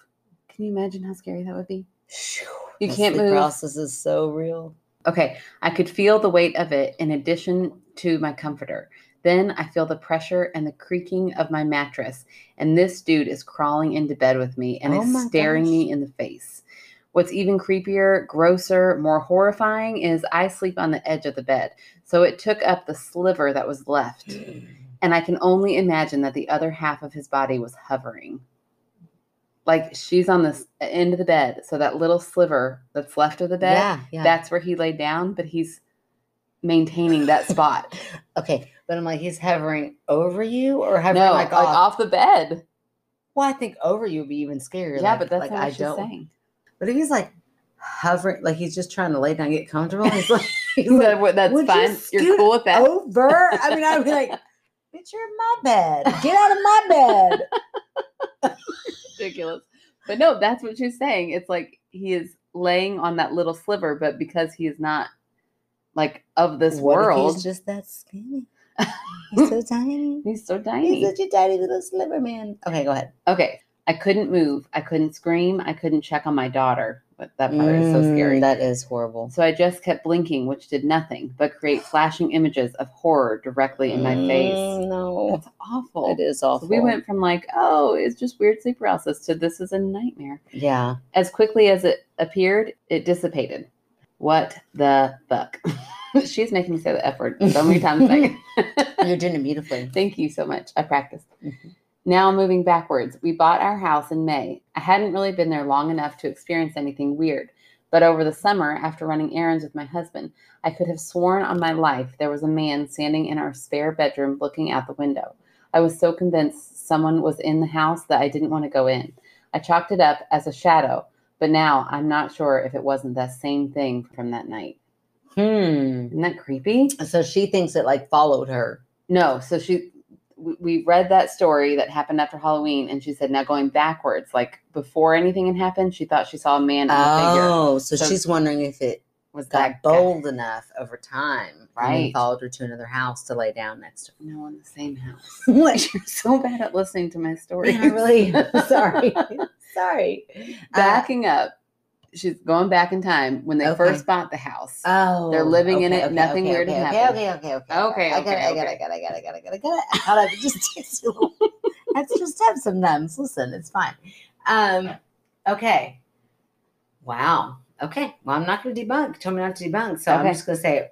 Can you imagine how scary that would be? You the can't move. Paralysis is so real. Okay, I could feel the weight of it in addition to my comforter. Then I feel the pressure and the creaking of my mattress, and this dude is crawling into bed with me and Oh is staring gosh. me in the face. What's even creepier, grosser, more horrifying is I sleep on the edge of the bed, so it took up the sliver that was left, and I can only imagine that the other half of his body was hovering. Like she's on the end of the bed, so that little sliver that's left of the bed, yeah, yeah. that's where he laid down, but he's maintaining that spot. okay, but I'm like, he's hovering over you or hovering no, like, like, off? off the bed. Well, I think over you would be even scarier. yeah, like- but that's like not I she's don't. saying. But if he's like hovering, like he's just trying to lay down, and get comfortable. He's like, he's That- like what- that's "Would fine. You are cool with that. over. I mean, I'd be like, bitch, you're in my bed. Get out of my bed. Ridiculous. But no, that's what she's saying. It's like he is laying on that little sliver, but because he is not like of this What world, he's just that skinny. He's so tiny. he's so tiny. He's such a tiny little sliver man. Okay, go ahead. okay. I couldn't move. I couldn't scream. I couldn't check on my daughter. But that part is so scary. Mm, That is horrible. So I just kept blinking, which did nothing but create flashing images of horror directly in my face. Mm, No, That's awful. it is So awful. we went from like, oh, it's just weird sleep paralysis to this is a nightmare. Yeah. As quickly as it appeared, it dissipated. What the fuck? She's making me say the F word so many times. today. You're doing it beautifully. Thank you so much. I practiced. Mhm. Now moving backwards, we bought our house in May. I hadn't really been there long enough to experience anything weird, but over the summer, after running errands with my husband, I could have sworn on my life there was a man standing in our spare bedroom looking out the window. I was so convinced someone was in the house that I didn't want to go in. I chalked it up as a shadow, but now I'm not sure if it wasn't that same thing from that night. Hmm. Isn't that creepy? So she thinks it like followed her. No, so she we, we read that story that happened after Halloween, and she said now going backwards, like before anything had happened, she thought she saw a man in the figure. Oh, so, So- she's wondering if it Was that guy- bold enough over time, Right. followed her to another house to lay down next to Her. No, in the same house. what? You're so bad at listening to my story. I really sorry, sorry. Uh, Backing up, she's going back in time when they Okay. first bought the house. Oh, They're living in it, okay, nothing okay, weird okay, had okay, happened. Okay, okay, okay, Okay, I got okay, I got okay. I got it, I got it, I got it, I got it. I got it. Just takes too long. That's just have sometimes. Listen, it's fine. Um, okay. Wow. Okay. Well, I'm not going to debunk. Told me not to debunk, so I'm just going to say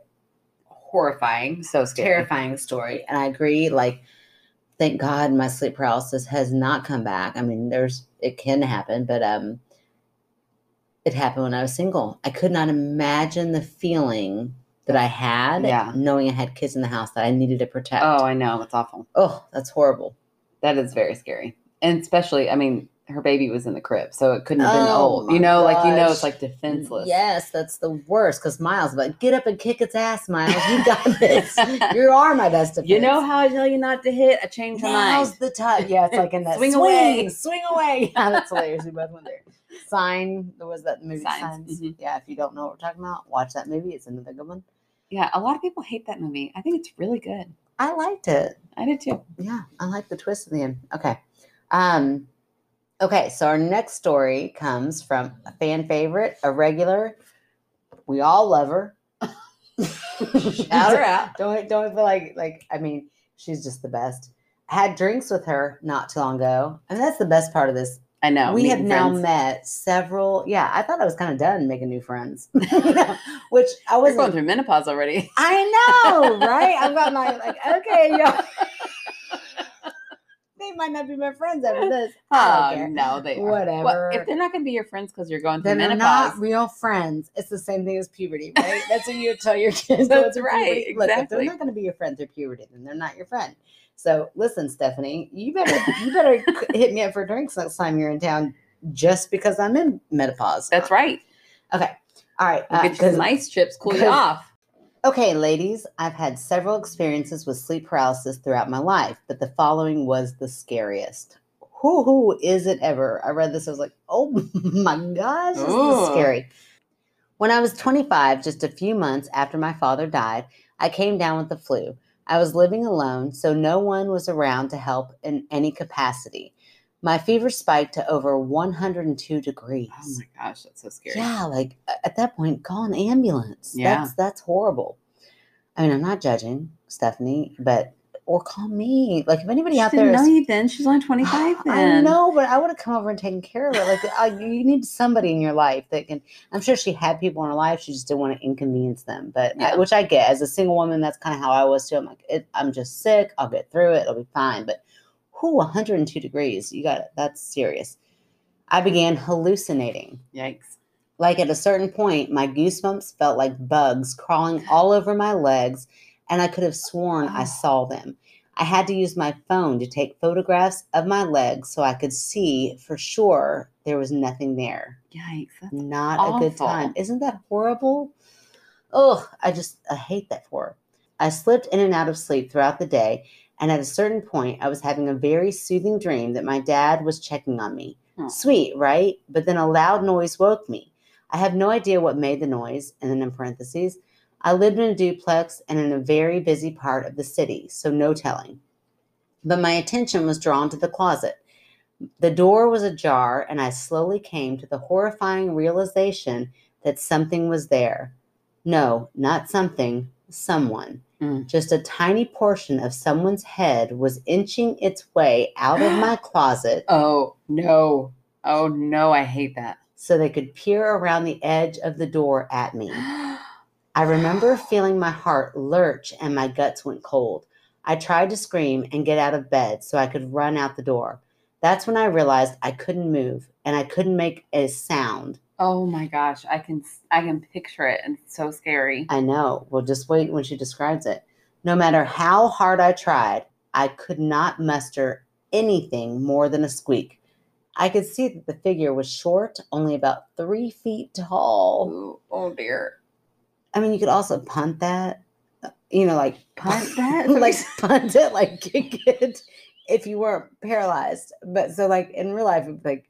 horrifying, So scary. terrifying story. And I agree. Like, thank God my sleep paralysis has not come back. I mean, there's it can happen, but um, it happened when I was single. I could not imagine the feeling that I had, Yeah. knowing I had kids in the house that I needed to protect. Oh, I know. It's awful. oh, that's horrible. That is very scary. And especially, I mean, her baby was in the crib, so it couldn't have been Oh, old. You know, like you know, it's like defenseless. Yes, that's the worst. Because Miles, like, get up and kick its ass, Miles. You got this. you are my best defense. You know how I tell you not to hit? I change my Now's mind. the time. Yeah, it's like in that Swing swing, away. swing away. Yeah, that's hilarious. We both went there. Sign. There was that movie Signs, Signs. mhm. Yeah, if you don't know what we're talking about, watch that movie. It's another good one. Yeah, a lot of people hate that movie. I think it's really good. I liked it. I did too. Yeah, I like the twist at the end. Okay. Um, okay, so our next story comes from a fan favorite, a regular. We all love her. Shout her out. Don't don't feel like like I mean, she's just the best. I had drinks with her not too long ago. And that's the best part of this. I know. we have now friends. met several yeah, I thought I was kind of done making new friends. Which I wasn't going through menopause already. I know, right? I've got my like, okay, yo. They might not be my friends after this. Oh no, they are. Whatever. Well, if they're not going to be your friends because you're going through then they're not real friends. It's the same thing as puberty, right? That's what you tell your kids. That's right, puberty. Look, if they're not going to be your friend through puberty, then they're not your friend. So listen, Stephanie, you better you better hit me up for drinks next time you're in town, just because I'm in menopause. that's right. Okay. All right. We'll uh, get you some ice chips, cool you off. Okay, ladies, I've had several experiences with sleep paralysis throughout my life, but the following was the scariest. Who who is it ever? I read this, I was like, oh my gosh, this is scary. When I was 25, just a few months after my father died, I came down with the flu. I was living alone, so no one was around to help in any capacity. My fever spiked to over 102 degrees. Oh my gosh, that's so scary. Yeah, like at that point, call an ambulance. Yeah. That's that's horrible. I mean, I'm not judging Stephanie, but or call me. Like if anybody She out didn't there know you then. She's only 25 I then. know, but I would have come over and taken care of it. Like uh, I, you need somebody in your life that can. I'm sure she had people in her life. She just didn't want to inconvenience them. But I- which I get as a single woman, that's kind of how I was too. I'm like, it, I'm just sick. I'll get through it. It'll be fine. But who 102 degrees? You got it. That's serious. I began hallucinating. Yikes. Like at a certain point, my goosebumps felt like bugs crawling all over my legs, and I could have sworn I saw them. I had to use my phone to take photographs of my legs so I could see for sure there was nothing there. Yikes. Not a good time. Isn't that horrible? Oh, I just I hate that for her. I slipped in and out of sleep throughout the day, and at a certain point, I was having a very soothing dream that my dad was checking on me. Oh. Sweet, right? But then a loud noise woke me. I have no idea what made the noise, and then in parentheses, I lived in a duplex and in a very busy part of the city, so no telling. But my attention was drawn to the closet. The door was ajar, and I slowly came to the horrifying realization that something was there. No, not something, someone. Mm. Just a tiny portion of someone's head was inching its way out of my closet Oh, no. Oh, no. I hate that. so they could peer around the edge of the door at me. I remember feeling my heart lurch and my guts went cold. I tried to scream and get out of bed so I could run out the door. That's when I realized I couldn't move and I couldn't make a sound. Oh my gosh. I can I can picture it and it's so scary. I know. Well, just wait when she describes it. No matter how hard I tried, I could not muster anything more than a squeak. I could see that the figure was short, only about three feet tall. Ooh, oh dear. I mean, you could also punt that. Uh, you know, like Punt that? like punt it, like kick it if you weren't paralyzed. But so like in real life, it'd be like,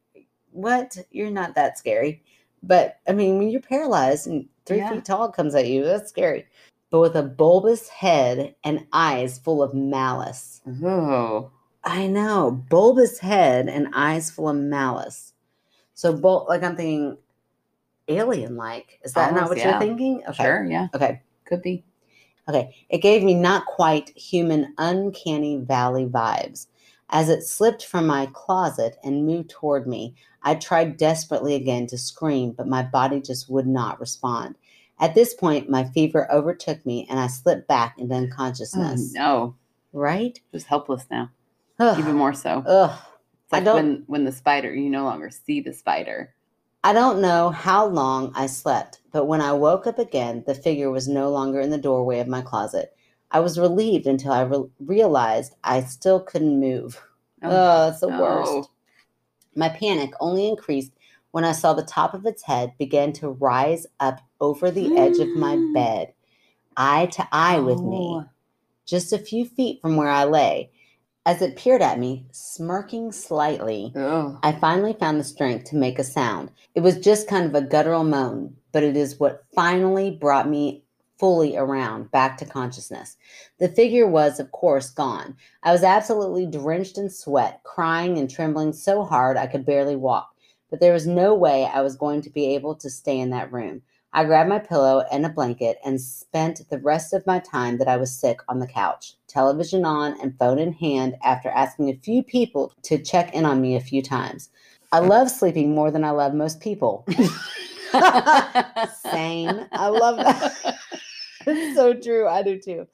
what? You're not that scary. But I mean, when you're paralyzed and three Yeah. feet tall comes at you, that's scary. But with a bulbous head and eyes full of malice. Oh. I know, bulbous head and eyes full of malice. So, bul- like I'm thinking, alien-like. Is that not what yeah. you're thinking? Okay. Sure, yeah. Okay. Could be. Okay. It gave me not quite human, uncanny valley vibes. As it slipped from my closet and moved toward me, I tried desperately again to scream, but my body just would not respond. At this point, my fever overtook me and I slipped back into Oh, unconsciousness. no. Right? Just helpless now. Ugh. Even more so. Ugh. It's like when when the spider, you no longer see the spider. I don't know how long I slept, but when I woke up again, the figure was no longer in the doorway of my closet. I was relieved until I re- realized I still couldn't move. Oh, that's the no. worst. My panic only increased when I saw the top of its head begin to rise up over the edge of my bed, eye to eye with me, Oh. just a few feet from where I lay. As it peered at me, smirking slightly, Oh. I finally found the strength to make a sound. It was just kind of a guttural moan, but it is what finally brought me fully around back to consciousness. The figure was, of course, gone. I was absolutely drenched in sweat, crying and trembling so hard I could barely walk, but there was no way I was going to be able to stay in that room. I grabbed my pillow and a blanket and spent the rest of my time that I was sick on the couch, television on and phone in hand after asking a few people to check in on me a few times. I love sleeping more than I love most people. Same. I love that. so true. I do too.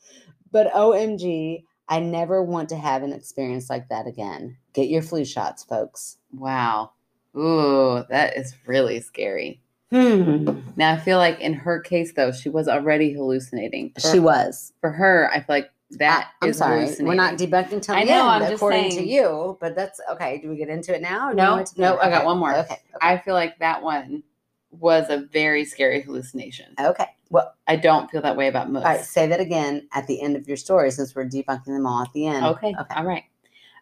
But OMG, I never want to have an experience like that again. Get your flu shots, folks. Wow. Ooh, that is really scary. Hmm. Now I feel like in her case though, she was already hallucinating. For, She was. for her, I feel like that I, am is sorry. We're not debunking till I know, end, I'm just according to you. But that's okay. Do we get into it now? No, you want to no, I got one more. Okay. Okay. I feel like that one was a very scary hallucination. okay. Well, I don't feel that way about most. all right. Say that again at the end of your story, since we're debunking them all at the end. Okay. Okay. All right.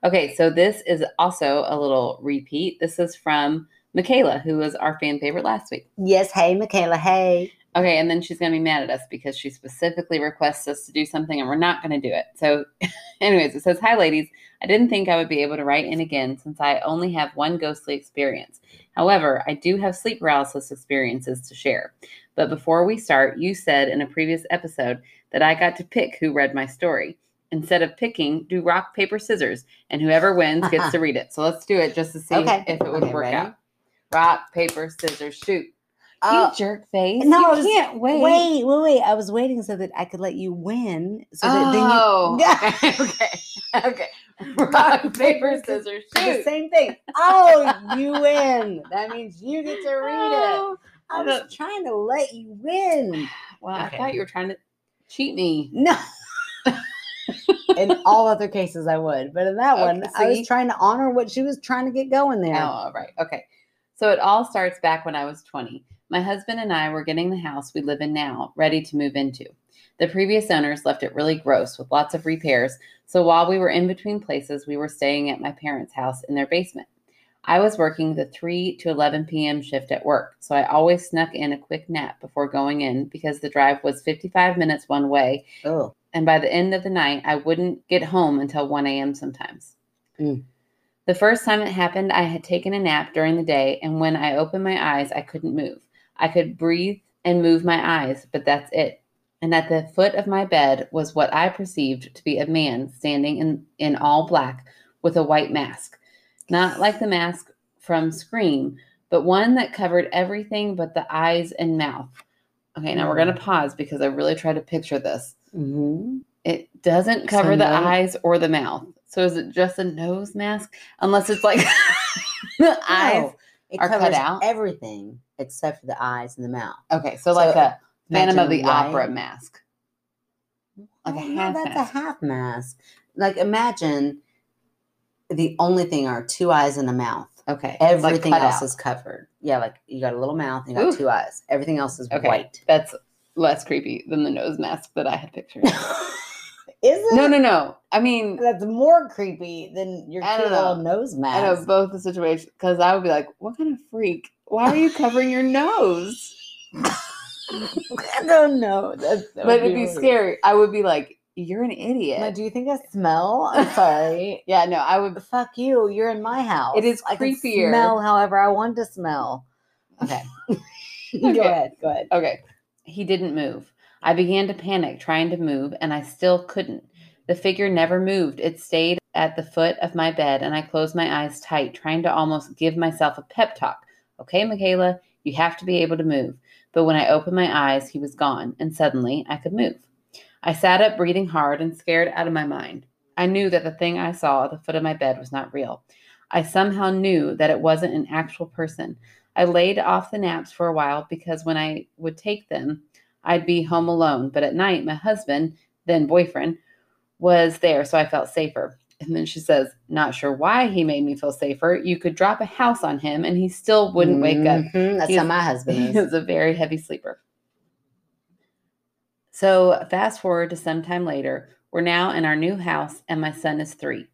Okay. So this is also a little repeat. This is from Michaela, who was our fan favorite last week. Yes. Hey, Michaela. Hey. Okay. And then she's going to be mad at us because she specifically requests us to do something and we're not going to do it. So, anyways, it says Hi, ladies. I didn't think I would be able to write in again since I only have one ghostly experience. However, I do have sleep paralysis experiences to share. But before we start, you said in a previous episode that I got to pick who read my story. Instead of picking, do rock, paper, scissors, and whoever wins gets to read it. So let's do it just to see Okay. if it would Okay, work ready? out. Rock, paper, scissors, shoot. Oh, you jerk face. no, I you was- can't wait. Wait, wait, wait. I was waiting so that I could let you win. So that oh, then you. Oh. okay, okay. Rock, paper, scissors, the shoot. same thing. Oh, you win. That means you get to read it. Oh. I I was trying to let you win. Well, Okay. I thought you were trying to cheat me. No. in all other cases, I would, but in that Okay, one, I was trying to honor what she was trying to get going there. Oh, all right. Okay. So it all starts back when I was 20. My husband and I were getting the house we live in now ready to move into. The previous owners left it really gross with lots of repairs. So while we were in between places, we were staying at my parents' house in their basement. I was working the 3 to 11 p.m. shift at work, so I always snuck in a quick nap before going in because the drive was 55 minutes one way, Oh, and by the end of the night, I wouldn't get home until 1 a.m. sometimes. Mm. The first time it happened, I had taken a nap during the day, and when I opened my eyes, I couldn't move. I could breathe and move my eyes, but that's it. And at the foot of my bed was what I perceived to be a man standing in, in all black with a white mask. Not like the mask from Scream, but one that covered everything but the eyes and mouth. Okay, now we're going to pause because I really tried to picture this. hmm It doesn't cover the no- eyes or the mouth. So is it just a nose mask? Unless it's like the eyes. it are cut covers out? everything except for the eyes and the mouth. Okay, so like a Phantom of the Opera mask. Like a Oh, half no, that's mask. a half mask. Like imagine the only thing are two eyes and a mouth. Okay. it's like Everything else out. is covered. Yeah, like you got a little mouth and you got two eyes. Everything else is Okay. white. That's less creepy than the nose mask that I had pictured. Is it? no, no, no. I mean, That's more creepy than your cute little nose mask. I know both the situations because I would be like, "What kind of freak? Why are you covering your nose?" I don't know. That's so but it'd be scary. I would be like, "You're an idiot." Now, do you think I smell? I'm sorry. yeah, no, I would. Fuck you. You're in my house. It is I creepier. smell however I want to smell. Okay. Okay. Go ahead. Go ahead. Okay. He didn't move. I began to panic, trying to move, and I still couldn't. The figure never moved. It stayed at the foot of my bed, and I closed my eyes tight, trying to almost give myself a pep talk. Okay, Michaela, you have to be able to move. But when I opened my eyes, he was gone, and suddenly I could move. I sat up, breathing hard and scared out of my mind. I knew that the thing I saw at the foot of my bed was not real. I somehow knew that it wasn't an actual person. I laid off the naps for a while because when I would take them, I'd be home alone. But at night, my husband, then boyfriend, was there, so I felt safer. And then she says, Not sure why he made me feel safer. You could drop a house on him and he still wouldn't wake up. Mhm, That's He how my husband is. was a very heavy sleeper. So, fast forward to sometime later, we're now in our new house, and my son is three.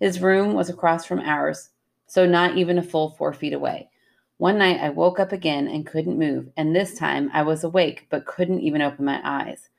His room was across from ours, so not even a full four feet away. One night, I woke up again and couldn't move, and this time I was awake but couldn't even open my eyes.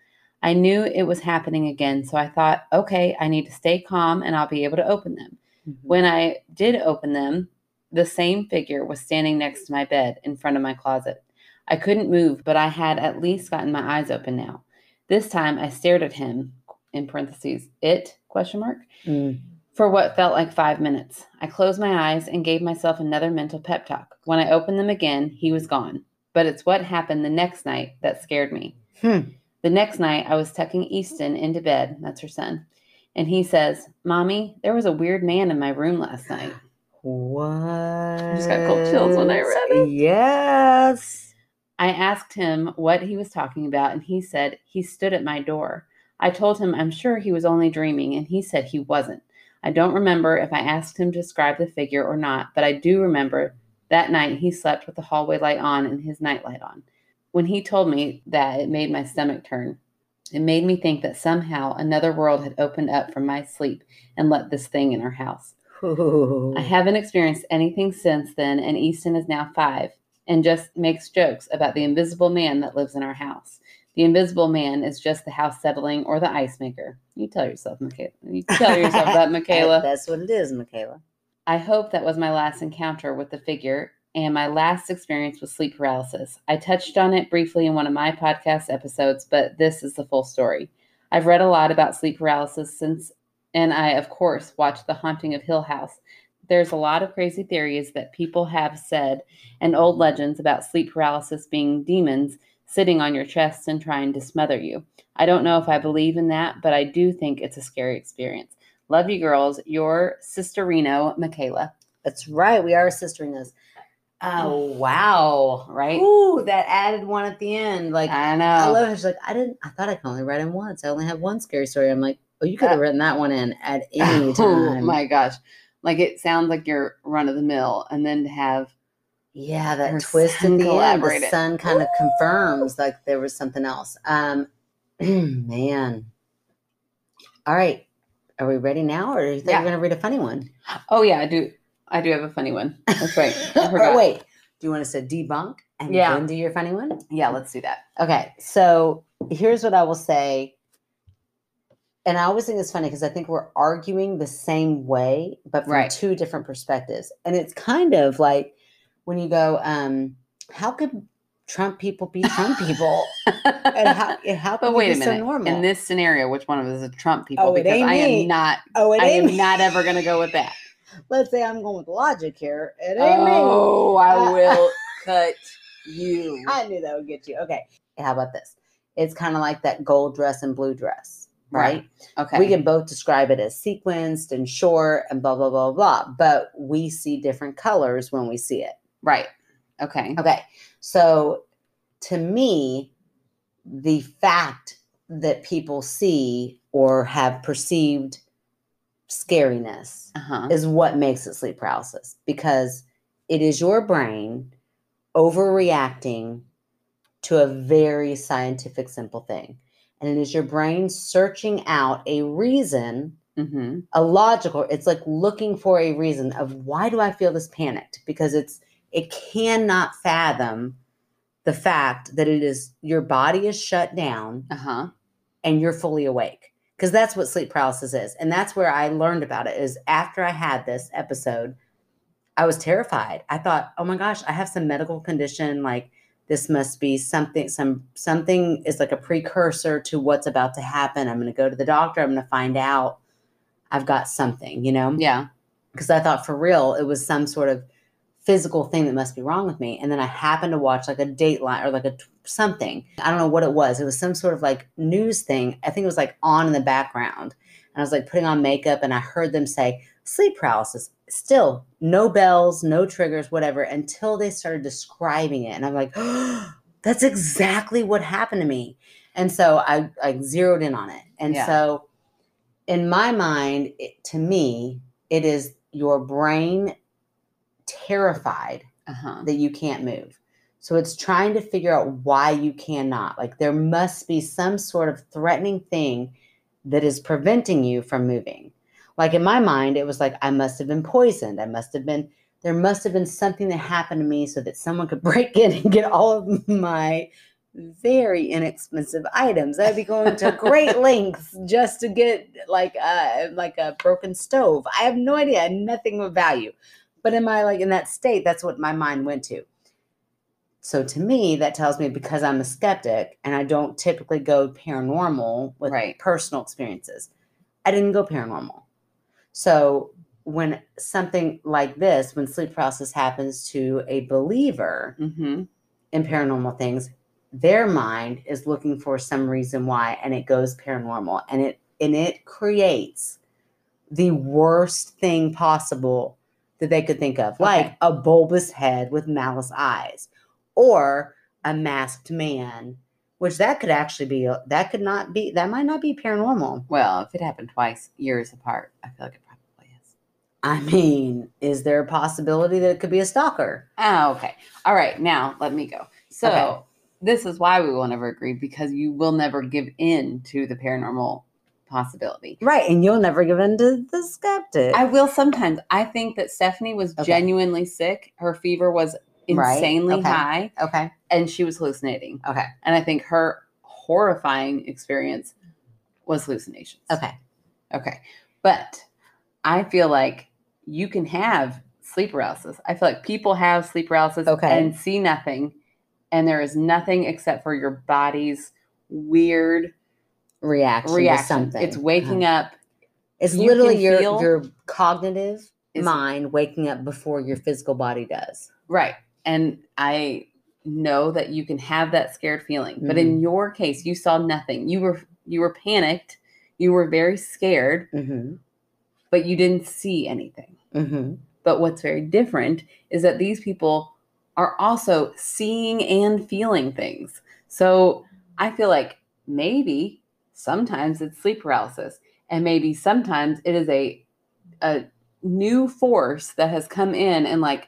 I knew it was happening again, so I thought, okay, I need to stay calm and I'll be able to open them. Mm-hmm. When I did open them, the same figure was standing next to my bed in front of my closet. I couldn't move, but I had at least gotten my eyes open now. This time I stared at him, in parentheses, it, question mark, Mm. for what felt like five minutes. I closed my eyes and gave myself another mental pep talk. When I opened them again, he was gone. But it's what happened the next night that scared me. Hmm. The next night, I was tucking Easton into bed, that's her son, and he says, Mommy, there was a weird man in my room last night. What? I just got cold chills when I read it. Yes. I asked him what he was talking about, and he said he stood at my door. I told him I'm sure he was only dreaming, and he said he wasn't. I don't remember if I asked him to describe the figure or not, but I do remember that night he slept with the hallway light on and his nightlight on. When he told me that, it made my stomach turn. It made me think that somehow another world had opened up from my sleep and let this thing in our house. Ooh. I haven't experienced anything since then, and Easton is now five and just makes jokes about the invisible man that lives in our house. The invisible man is just the house settling or the ice maker. You tell yourself, Michaela. You tell yourself that, Michaela. That's what it is, Michaela. I hope that was my last encounter with the figure and my last experience with sleep paralysis. I touched on it briefly in one of my podcast episodes, but this is the full story. I've read a lot about sleep paralysis since, and I, of course, watched The Haunting of Hill House. There's a lot of crazy theories that people have said and old legends about sleep paralysis being demons sitting on your chest and trying to smother you. I don't know if I believe in that, but I do think it's a scary experience. Love you girls. Your sister Reno, Michaela. That's right. We are sistering us. Oh wow! Right? Ooh, that added one at the end. Like I know. I love it. She's like, I didn't. I thought I could only write in once. I only have one scary story. I'm like, oh, you could have Uh, written that one in at any time. Oh my gosh. Like it sounds like you're run of the mill. And then to have Yeah, that twist son the end. The sun kind of confirms like there was something else. Um, man. All right. Are we ready now, or do you think Yeah. you're going to read a funny one? Oh yeah, I do I do have a funny one. That's right. Or wait, do you want us to debunk and Yeah. then do your funny one? Yeah, let's do that. Okay, so here's what I will say. And I always think it's funny because I think we're arguing the same way, but from Right. two different perspectives. And it's kind of like when you go, um, how could Trump people be Trump people? and how, and how but could wait a minute. so normal? In this scenario, which one of us is a Trump people? Oh, it because ain't I me. am not oh, I am me. not ever gonna go with that. Let's say I'm going with logic here. It ain't me. Oh, Uh, I will cut you. I knew that would get you. Okay. How about this? It's kind of like that gold dress and blue dress, right? Okay. We can both describe it as sequenced and short and blah, blah, blah, blah, but we see different colors when we see it. right. Okay. Okay. So to me, the fact that people see or have perceived scariness Uh-huh. is what makes it sleep paralysis because it is your brain overreacting to a very scientific, simple thing. And it is your brain searching out a reason, Mm-hmm. a logical, it's like looking for a reason of why do I feel this panicked? Because it's, it cannot fathom the fact that it is your body is shut down Uh huh. and you're fully awake because that's what sleep paralysis is and that's where i learned about it is after i had this episode i was terrified i thought oh my gosh i have some medical condition like this must be something some something is like a precursor to what's about to happen i'm going to go to the doctor i'm going to find out i've got something you know Yeah. because I thought for real it was some sort of physical thing that must be wrong with me. And then I happened to watch like a Dateline or like a t- something. I don't know what it was. It was some sort of like news thing. I think it was like on in the background. And I was like putting on makeup and I heard them say sleep paralysis. Still no bells, no triggers, whatever, until they started describing it. And I'm like, that's exactly what happened to me. And so I, I zeroed in on it. And Yeah. so in my mind, it, to me, it is your brain terrified Uh huh. that you can't move. So it's trying to figure out why you cannot. Like there must be some sort of threatening thing that is preventing you from moving. Like in my mind, it was like I must have been poisoned. I must have been there must have been something that happened to me so that someone could break in and get all of my very inexpensive items. I'd be going to great lengths just to get like a like a broken stove. I have no idea, nothing of value. But am I like in that state? That's what my mind went to. So to me, that tells me because I'm a skeptic and I don't typically go paranormal with Right. personal experiences, I didn't go paranormal. So when something like this, when sleep paralysis happens to a believer Mm-hmm. in paranormal things, their mind is looking for some reason why, and it goes paranormal, and it and it creates the worst thing possible that they could think of, like a bulbous head with malice eyes, or a masked man, which that could actually be that could not be that might not be paranormal. Well, if it happened twice years apart, I feel like it. I mean, is there a possibility that it could be a stalker? Oh, okay. All right. Now let me go. So Okay. this is why we will never agree because you will never give in to the paranormal possibility. Right, and you'll never give in to the skeptic. I will sometimes. I think that Stephanie was Okay. genuinely sick. Her fever was Right, insanely okay. high okay, and she was hallucinating. okay, And I think her horrifying experience was hallucinations. okay. Okay. But I feel like you can have sleep paralysis. I feel like people have sleep paralysis Okay. and see nothing. And there is nothing except for your body's weird reaction, reaction. to something. It's waking Uh-huh. up. It's you literally your feel- your cognitive mind waking up before your physical body does. Right. And I know that you can have that scared feeling. But in your case, you saw nothing. You were you were panicked. You were very scared, Mm-hmm. But you didn't see anything. Mm-hmm. But what's very different is that these people are also seeing and feeling things. So I feel like maybe sometimes it's sleep paralysis, and maybe sometimes it is a a new force that has come in and like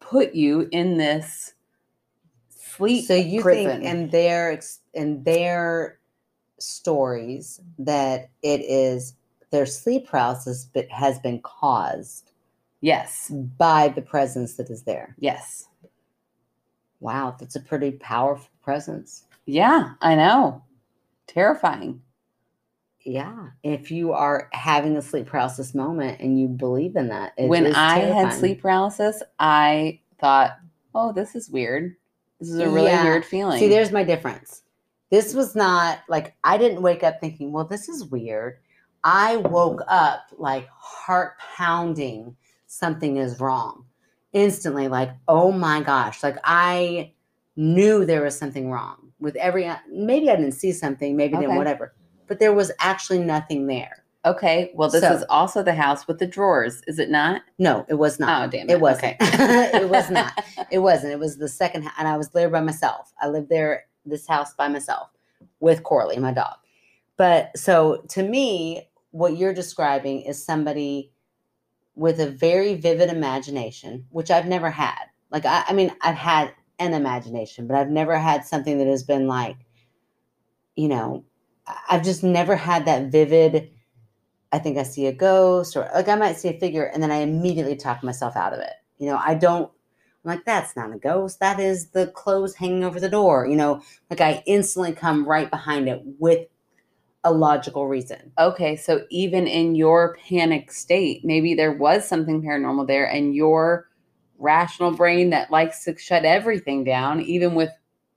put you in this sleep. So you prison. think in their in their stories that it is their sleep paralysis, but has been caused yes, by the presence that is there. yes, Wow, that's a pretty powerful presence. yeah, I know, terrifying. Yeah, if you are having a sleep paralysis moment and you believe in that, when I had sleep paralysis, I thought, "Oh, this is weird. This is a really Yeah. weird feeling." See, there's my difference. This was not like I didn't wake up thinking, well, this is weird. I woke up like heart pounding, something is wrong. Instantly, like, oh my gosh. Like I knew there was something wrong with every uh, maybe I didn't see something, maybe then whatever. But there was actually nothing there. okay, well, this So- is also the house with the drawers, is it not? No, it was not. Oh, damn it! It wasn't. Okay. it was not. It wasn't. It was the second, hou- and I was there by myself. I lived there, this house by myself, with Corley, my dog. But so to me, what you're describing is somebody with a very vivid imagination, which I've never had. Like I, I mean, I've had an imagination, but I've never had something that has been like, you know, I've just never had that vivid. I think I see a ghost, or like I might see a figure, and then I immediately talk myself out of it. You know, I don't. I'm like, that's not a ghost. That is the clothes hanging over the door. You know, like I instantly come right behind it with a logical reason. Okay, so even in your panic state, maybe there was something paranormal there, and your rational brain that likes to shut everything down, even with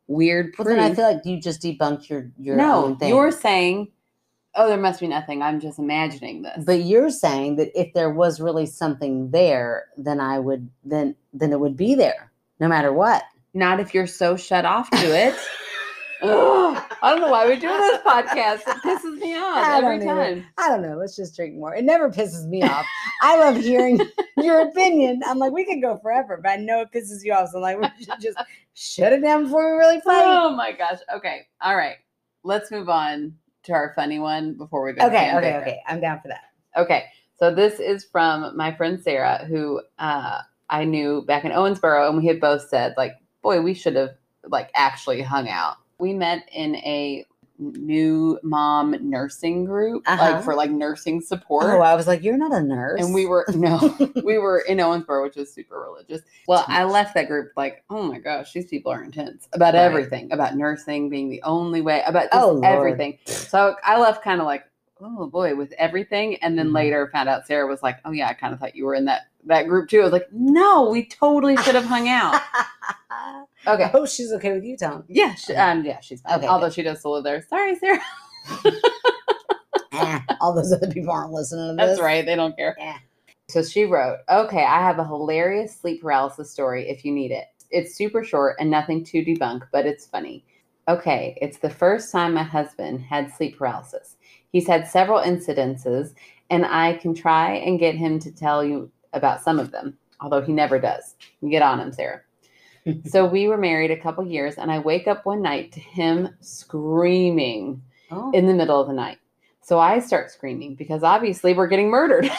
weird Well, proof. then I feel like you just debunked your your no, own thing. you're saying, "Oh, there must be nothing. I'm just imagining this." But you're saying that if there was really something there, then I would then then it would be there, no matter what. not if you're so shut off to it. Ugh, I don't know why we do this podcast. It pisses me off every time. I don't know. Let's just drink more. It never pisses me off. I love hearing your opinion. I'm like, we could go forever, but I know it pisses you off. So I'm like, we should just shut it down before we really fight. Oh my gosh. Okay. All right. Let's move on to our funny one before we go. Okay, okay, okay. I'm down for that. Okay. So this is from my friend Sarah, who uh, I knew back in Owensboro, and we had both said, like, boy, we should have like actually hung out. We met in a new mom nursing group, Uh-huh. like for like nursing support. Oh, I was like, you're not a nurse. and we were no, we were in Owensboro, which is super religious. Well, I left that group like, oh my gosh, these people are intense about Right. everything, about nursing being the only way, about Oh, everything. So I left kind of like, oh boy, with everything, and then Mhm. later found out Sarah was like, oh yeah, I kind of thought you were in that that group too. I was like, no, we totally should have hung out. Okay. hope she's okay with you, Tom. Yeah, she, um, yeah, she's fine. Okay, Although good. she does still live there. Sorry, Sarah. Eh, all those other people aren't listening to this. That's right. They don't care. Yeah. So she wrote, Okay, I have a hilarious sleep paralysis story if you need it. It's super short and nothing to debunk, but it's funny. Okay, it's the first time my husband had sleep paralysis. He's had several incidences, and I can try and get him to tell you about some of them, although he never does. You get on him, Sarah. so we were married a couple years, and I wake up one night to him screaming Oh. in the middle of the night. So I start screaming because obviously we're getting murdered.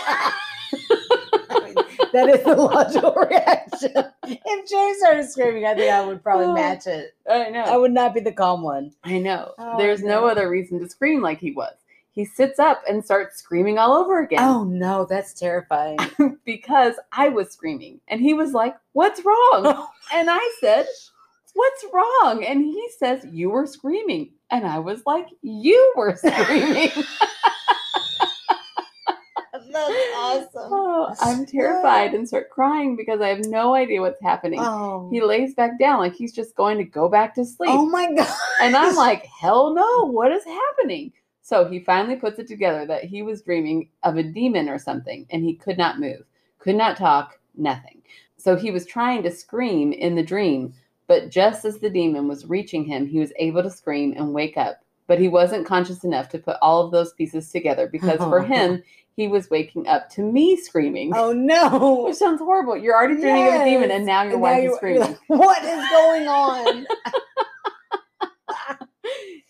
that is the logical reaction. If James started screaming, I think I would probably Oh. match it. I know. I would not be the calm one. I know. Oh, There's no no. other reason to scream like he was. He sits up and starts screaming all over again Oh no, that's terrifying. because I was screaming. And he was like, What's wrong? and I said, What's wrong? And he says, You were screaming. And I was like, You were screaming. that's awesome. oh, I'm terrified and start crying because I have no idea what's happening. Oh, He lays back down like he's just going to go back to oh sleep. oh my god. And I'm like, hell no, what is happening? So he finally puts it together that he was dreaming of a demon or something, and he could not move, could not talk, nothing. So he was trying to scream in the dream, but just as the demon was reaching him, he was able to scream and wake up. But he wasn't conscious enough to put all of those pieces together because for oh. him, he was waking up to me screaming. oh no. Which sounds horrible. You're already dreaming of a demon, and now your And wife now is screaming. like, what is going on?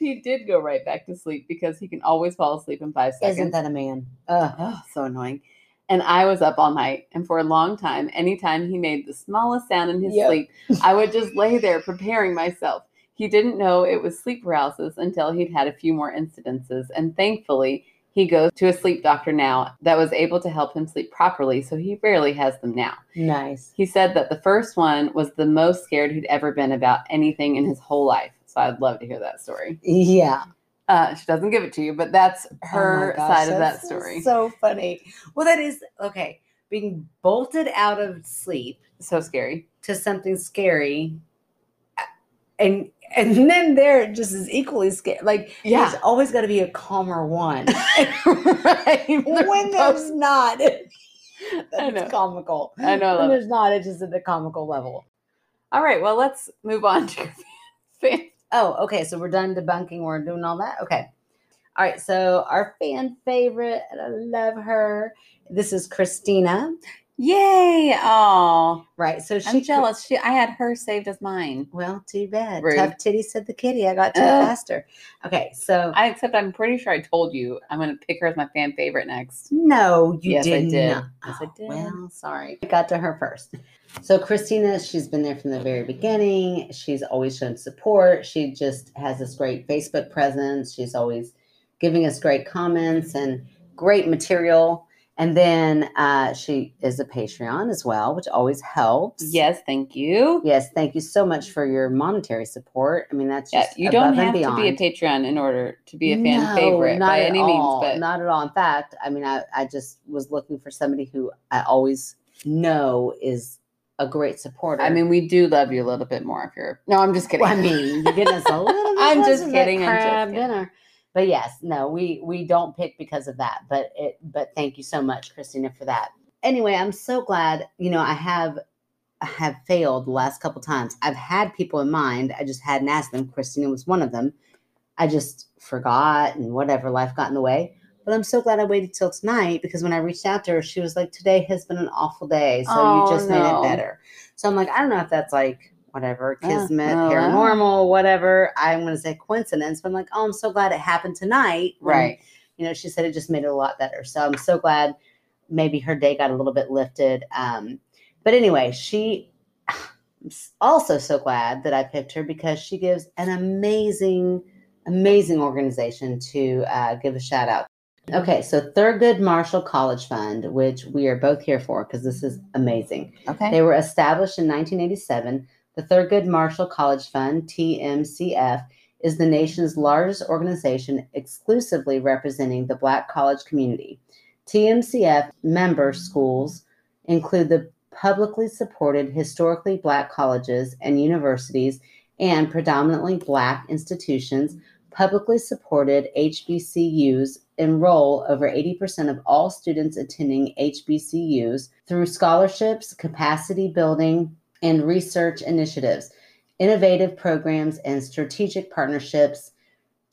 he did go right back to sleep because he can always fall asleep in five seconds. Isn't that a man? Ugh. oh, so annoying. And I was up all night, and for a long time, anytime he made the smallest sound in his Yep. sleep, I would just lay there preparing myself. He didn't know it was sleep paralysis until he'd had a few more incidences, and thankfully, he goes to a sleep doctor now that was able to help him sleep properly, so he rarely has them now. Nice. He said that the first one was the most scared he'd ever been about anything in his whole life. So I'd love to hear that story. Yeah. Uh, she doesn't give it to you, but that's Oh her gosh, side of that story. So funny. Well, that is okay. Being bolted out of sleep so scary. to something scary, and and then there it just is equally scary. Like Yeah. there's always got to be a calmer one. right. When there's not, I that's know. comical. I know, When love it. there's not, it's just at the comical level. All right, well, let's move on to your fan. Oh, okay. So we're done debunking. We're doing all that. Okay. All right. So our fan favorite, and I love her. This is Christina. Yay! Oh, Right. So she I'm jealous. She, I had her saved as mine. Well, too bad. Rude. Tough titty said the kitty. I got to Ugh. faster. Okay, so I except I'm pretty sure I told you I'm gonna pick her as my fan favorite next. no, you Yes, I did. Yes, I Oh, did. Well, sorry. I got to her first. So Christina, she's been there from the very beginning. She's always shown support. She just has this great Facebook presence. She's always giving us great comments and great material. And then uh, she is a Patreon as well, which always helps. Yes, thank you. Yes, thank you so much for your monetary support. I mean, that's Yeah, just you don't have to be a Patreon in order to be a fan No, favorite not by at any all, means. But not at all. In fact, I mean, I, I just was looking for somebody who I always know is a great supporter. I mean, we do love you a little bit more if you're. No, I'm just kidding. Well, I mean, you're getting us a little bit. I'm just kidding, I'm just kidding. dinner. But yes, no, we we don't pick because of that. But it. But thank you so much, Christina, for that. Anyway, I'm so glad. You know, I have I have failed the last couple times. I've had people in mind. I just hadn't asked them. Christina was one of them. I just forgot and whatever life got in the way. But I'm so glad I waited till tonight because when I reached out to her, she was like, "Today has been an awful day, so Oh, you just made it better." So I'm like, I don't know if that's like whatever Uh, kismet, oh, wow. paranormal, whatever. I'm going to say coincidence, but I'm like, oh, I'm so glad it happened tonight. when, right. You know, she said it just made it a lot better. So I'm so glad maybe her day got a little bit lifted. Um, but anyway, she. I'm also so glad that I picked her because she gives an amazing, amazing organization to uh, give a shout out. Okay, so Thurgood Marshall College Fund, which we are both here for because this is amazing. Okay. They were established in 1987. The Thurgood Marshall College Fund, TMCF, is the nation's largest organization exclusively representing the Black college community. TMCF member schools include the publicly supported historically Black colleges and universities and predominantly Black institutions. Publicly supported HBCUs enroll over 80% of all students attending HBCUs through scholarships, capacity building, and research initiatives, innovative programs, and strategic partnerships.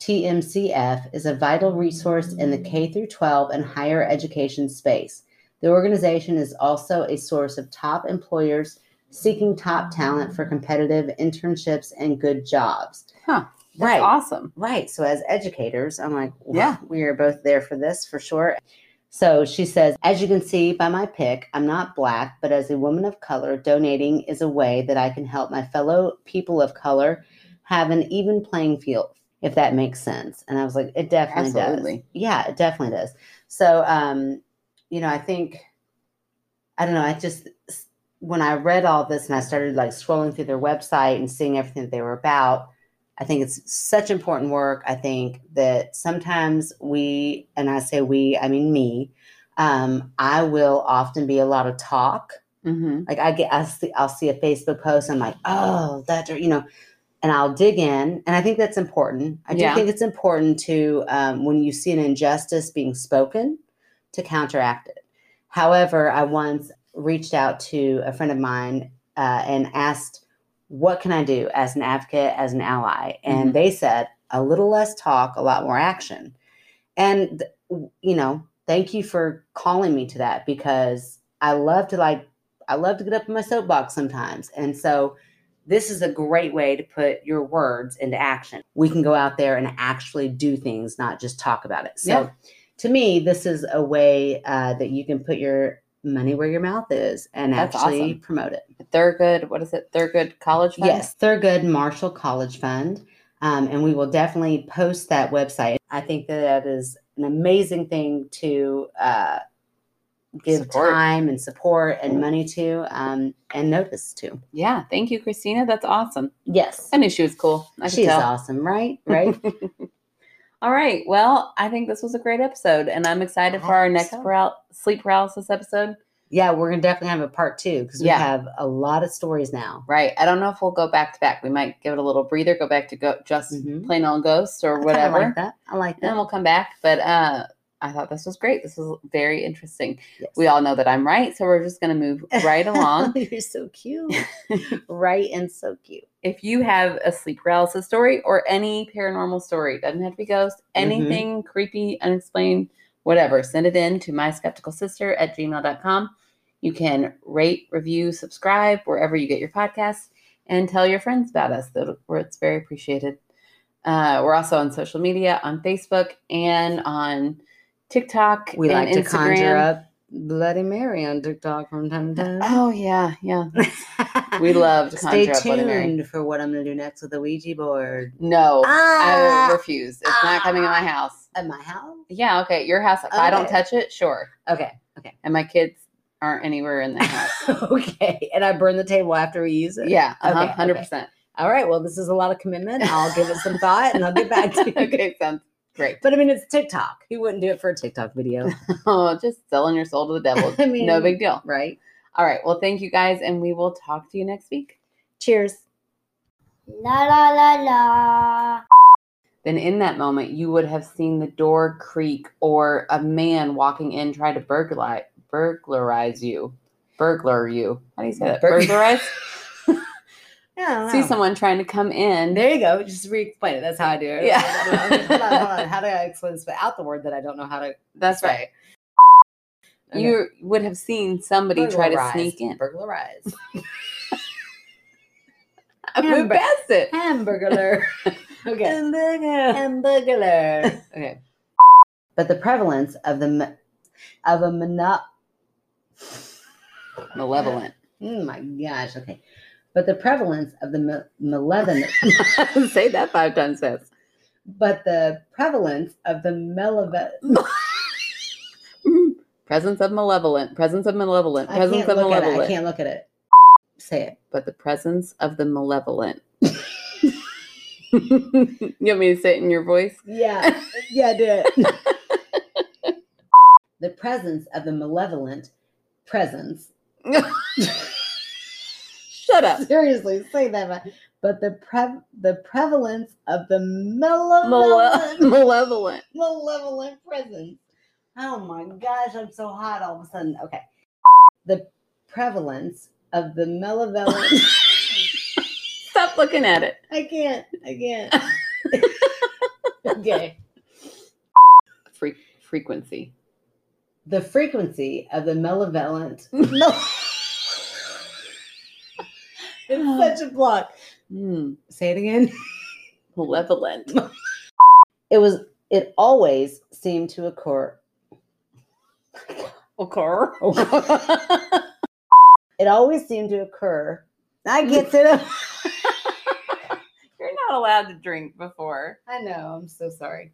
TMCF is a vital resource in the K through 12 and higher education space. The organization is also a source of top employers seeking top talent for competitive internships and good jobs. Huh. That's right. awesome. Right. So as educators, I'm like, Yeah. yeah, we are both there for this for sure. So she says, as you can see by my pick, I'm not black, but as a woman of color, donating is a way that I can help my fellow people of color have an even playing field, if that makes sense. And I was like, it definitely Absolutely. does. Yeah, it definitely does. So, um, you know, I think, I don't know, I just, when I read all this and I started like scrolling through their website and seeing everything that they were about, I think it's such important work. I think that sometimes we, and I say we, I mean me, um, I will often be a lot of talk. Mm-hmm. Like I get, I see, I'll see a Facebook post, I'm like, oh, that, you know, and I'll dig in, and I think that's important. I do Yeah. think it's important to um, when you see an injustice being spoken, to counteract it. However, I once reached out to a friend of mine uh, and asked, "What can I do as an advocate, as an ally?" And Mhm. they said, "A little less talk, a lot more action." And you know, thank you for calling me to that because I love to like, I love to get up in my soapbox sometimes, and so this is a great way to put your words into action. We can go out there and actually do things, not just talk about it. So, Yeah. to me, this is a way uh, that you can put your money where your mouth is and That's actually awesome. promote it. Thurgood, what is it? Thurgood College Fund? Yes, Thurgood Marshall College Fund. Um, and we will definitely post that website. I think that that is an amazing thing to uh, give Support. time and support and money to um, and notice to. Yeah. Thank you, Christina. That's awesome. Yes. I knew she was cool. I She's awesome, right? Right? All right. Well, I think this was a great episode, and I'm excited for our next so. paral- sleep paralysis episode. Yeah, we're gonna definitely have a part two because we Yeah. have a lot of stories now. Right. I don't know if we'll go back to back. We might give it a little breather, go back to go just Mhm. plain old ghosts or whatever. I like that. I like and then we'll come back. But uh, I thought this was great. This was very interesting. Yes. We all know that I'm right, so we're just going to move right along. You're so cute, right? And so cute. if you have a sleep paralysis story or any paranormal story, doesn't have to be ghost, Mm-hmm. anything creepy, unexplained, whatever, send it in to my skeptical sister at gmail.com. You can rate, review, subscribe wherever you get your podcasts, and tell your friends about us. That it's very appreciated. Uh, we're also on social media on Facebook and on TikTok. We and like to conjure up Bloody Mary on TikTok from time to time. Oh yeah, yeah. We love to Stay conjure up Bloody Mary. tuned for what I'm going to do next with the Ouija board. No, I Ah, refuse. It's not coming in my house. at my house? Yeah, okay. Your house. If I don't touch it, sure. Okay, okay. And my kids aren't anywhere in the house. okay. And I burn the table after we use it? yeah, uh-huh, Okay, Hundred percent. All right. Well, this is a lot of commitment. I'll give it some thought and I'll get back to you. okay, sounds great. But I mean, it's TikTok. Who wouldn't do it for a TikTok video? Oh, just selling your soul to the devil. I mean, no big deal. right? All right. Well, thank you guys, and we will talk to you next week. Cheers. La la la la. Then, in that moment, you would have seen the door creak or a man walking in try to burglarize burglarize you. Burglar you. How do you say that? Burglarize. Yeah. See someone trying to come in. There you go. Just re-explain it. That's how I do it. Yeah. hold on, hold on. How do I explain this without the word that I don't know how to That's right. Okay. You would have seen somebody try to sneak in. Burglarize. I moved Hamburg- past it. Hamburglar. okay. Hamburger. Hamburglar. Okay. But the prevalence of the me- of a mono- Malevolent. Oh my gosh. Okay. But the prevalence of the ma- malevolent, Say that five times fast. but the prevalence of the malevolent. Presence of malevolent. Presence of malevolent. I Presence of it. I can't look at it. Say it. But the presence of the malevolent. you want me to say it in your voice? Yeah. Yeah, do it. the presence of the malevolent presence. Shut up. Seriously, say that. But the pre- the prevalence of the Male- malevolent malevolent. malevolent presence. Oh my gosh, I'm so hot all of a sudden. Okay. The prevalence of the malevolent. Stop looking at it. I can't. I can't. okay. Fre- frequency. The frequency of the malevolent. it's such a block. Hmm. Say it again. Malevolent. It was. It always seemed to occur. Occur. It always seemed to occur. I get to sit up. You're not allowed to drink before. I know. I'm so sorry.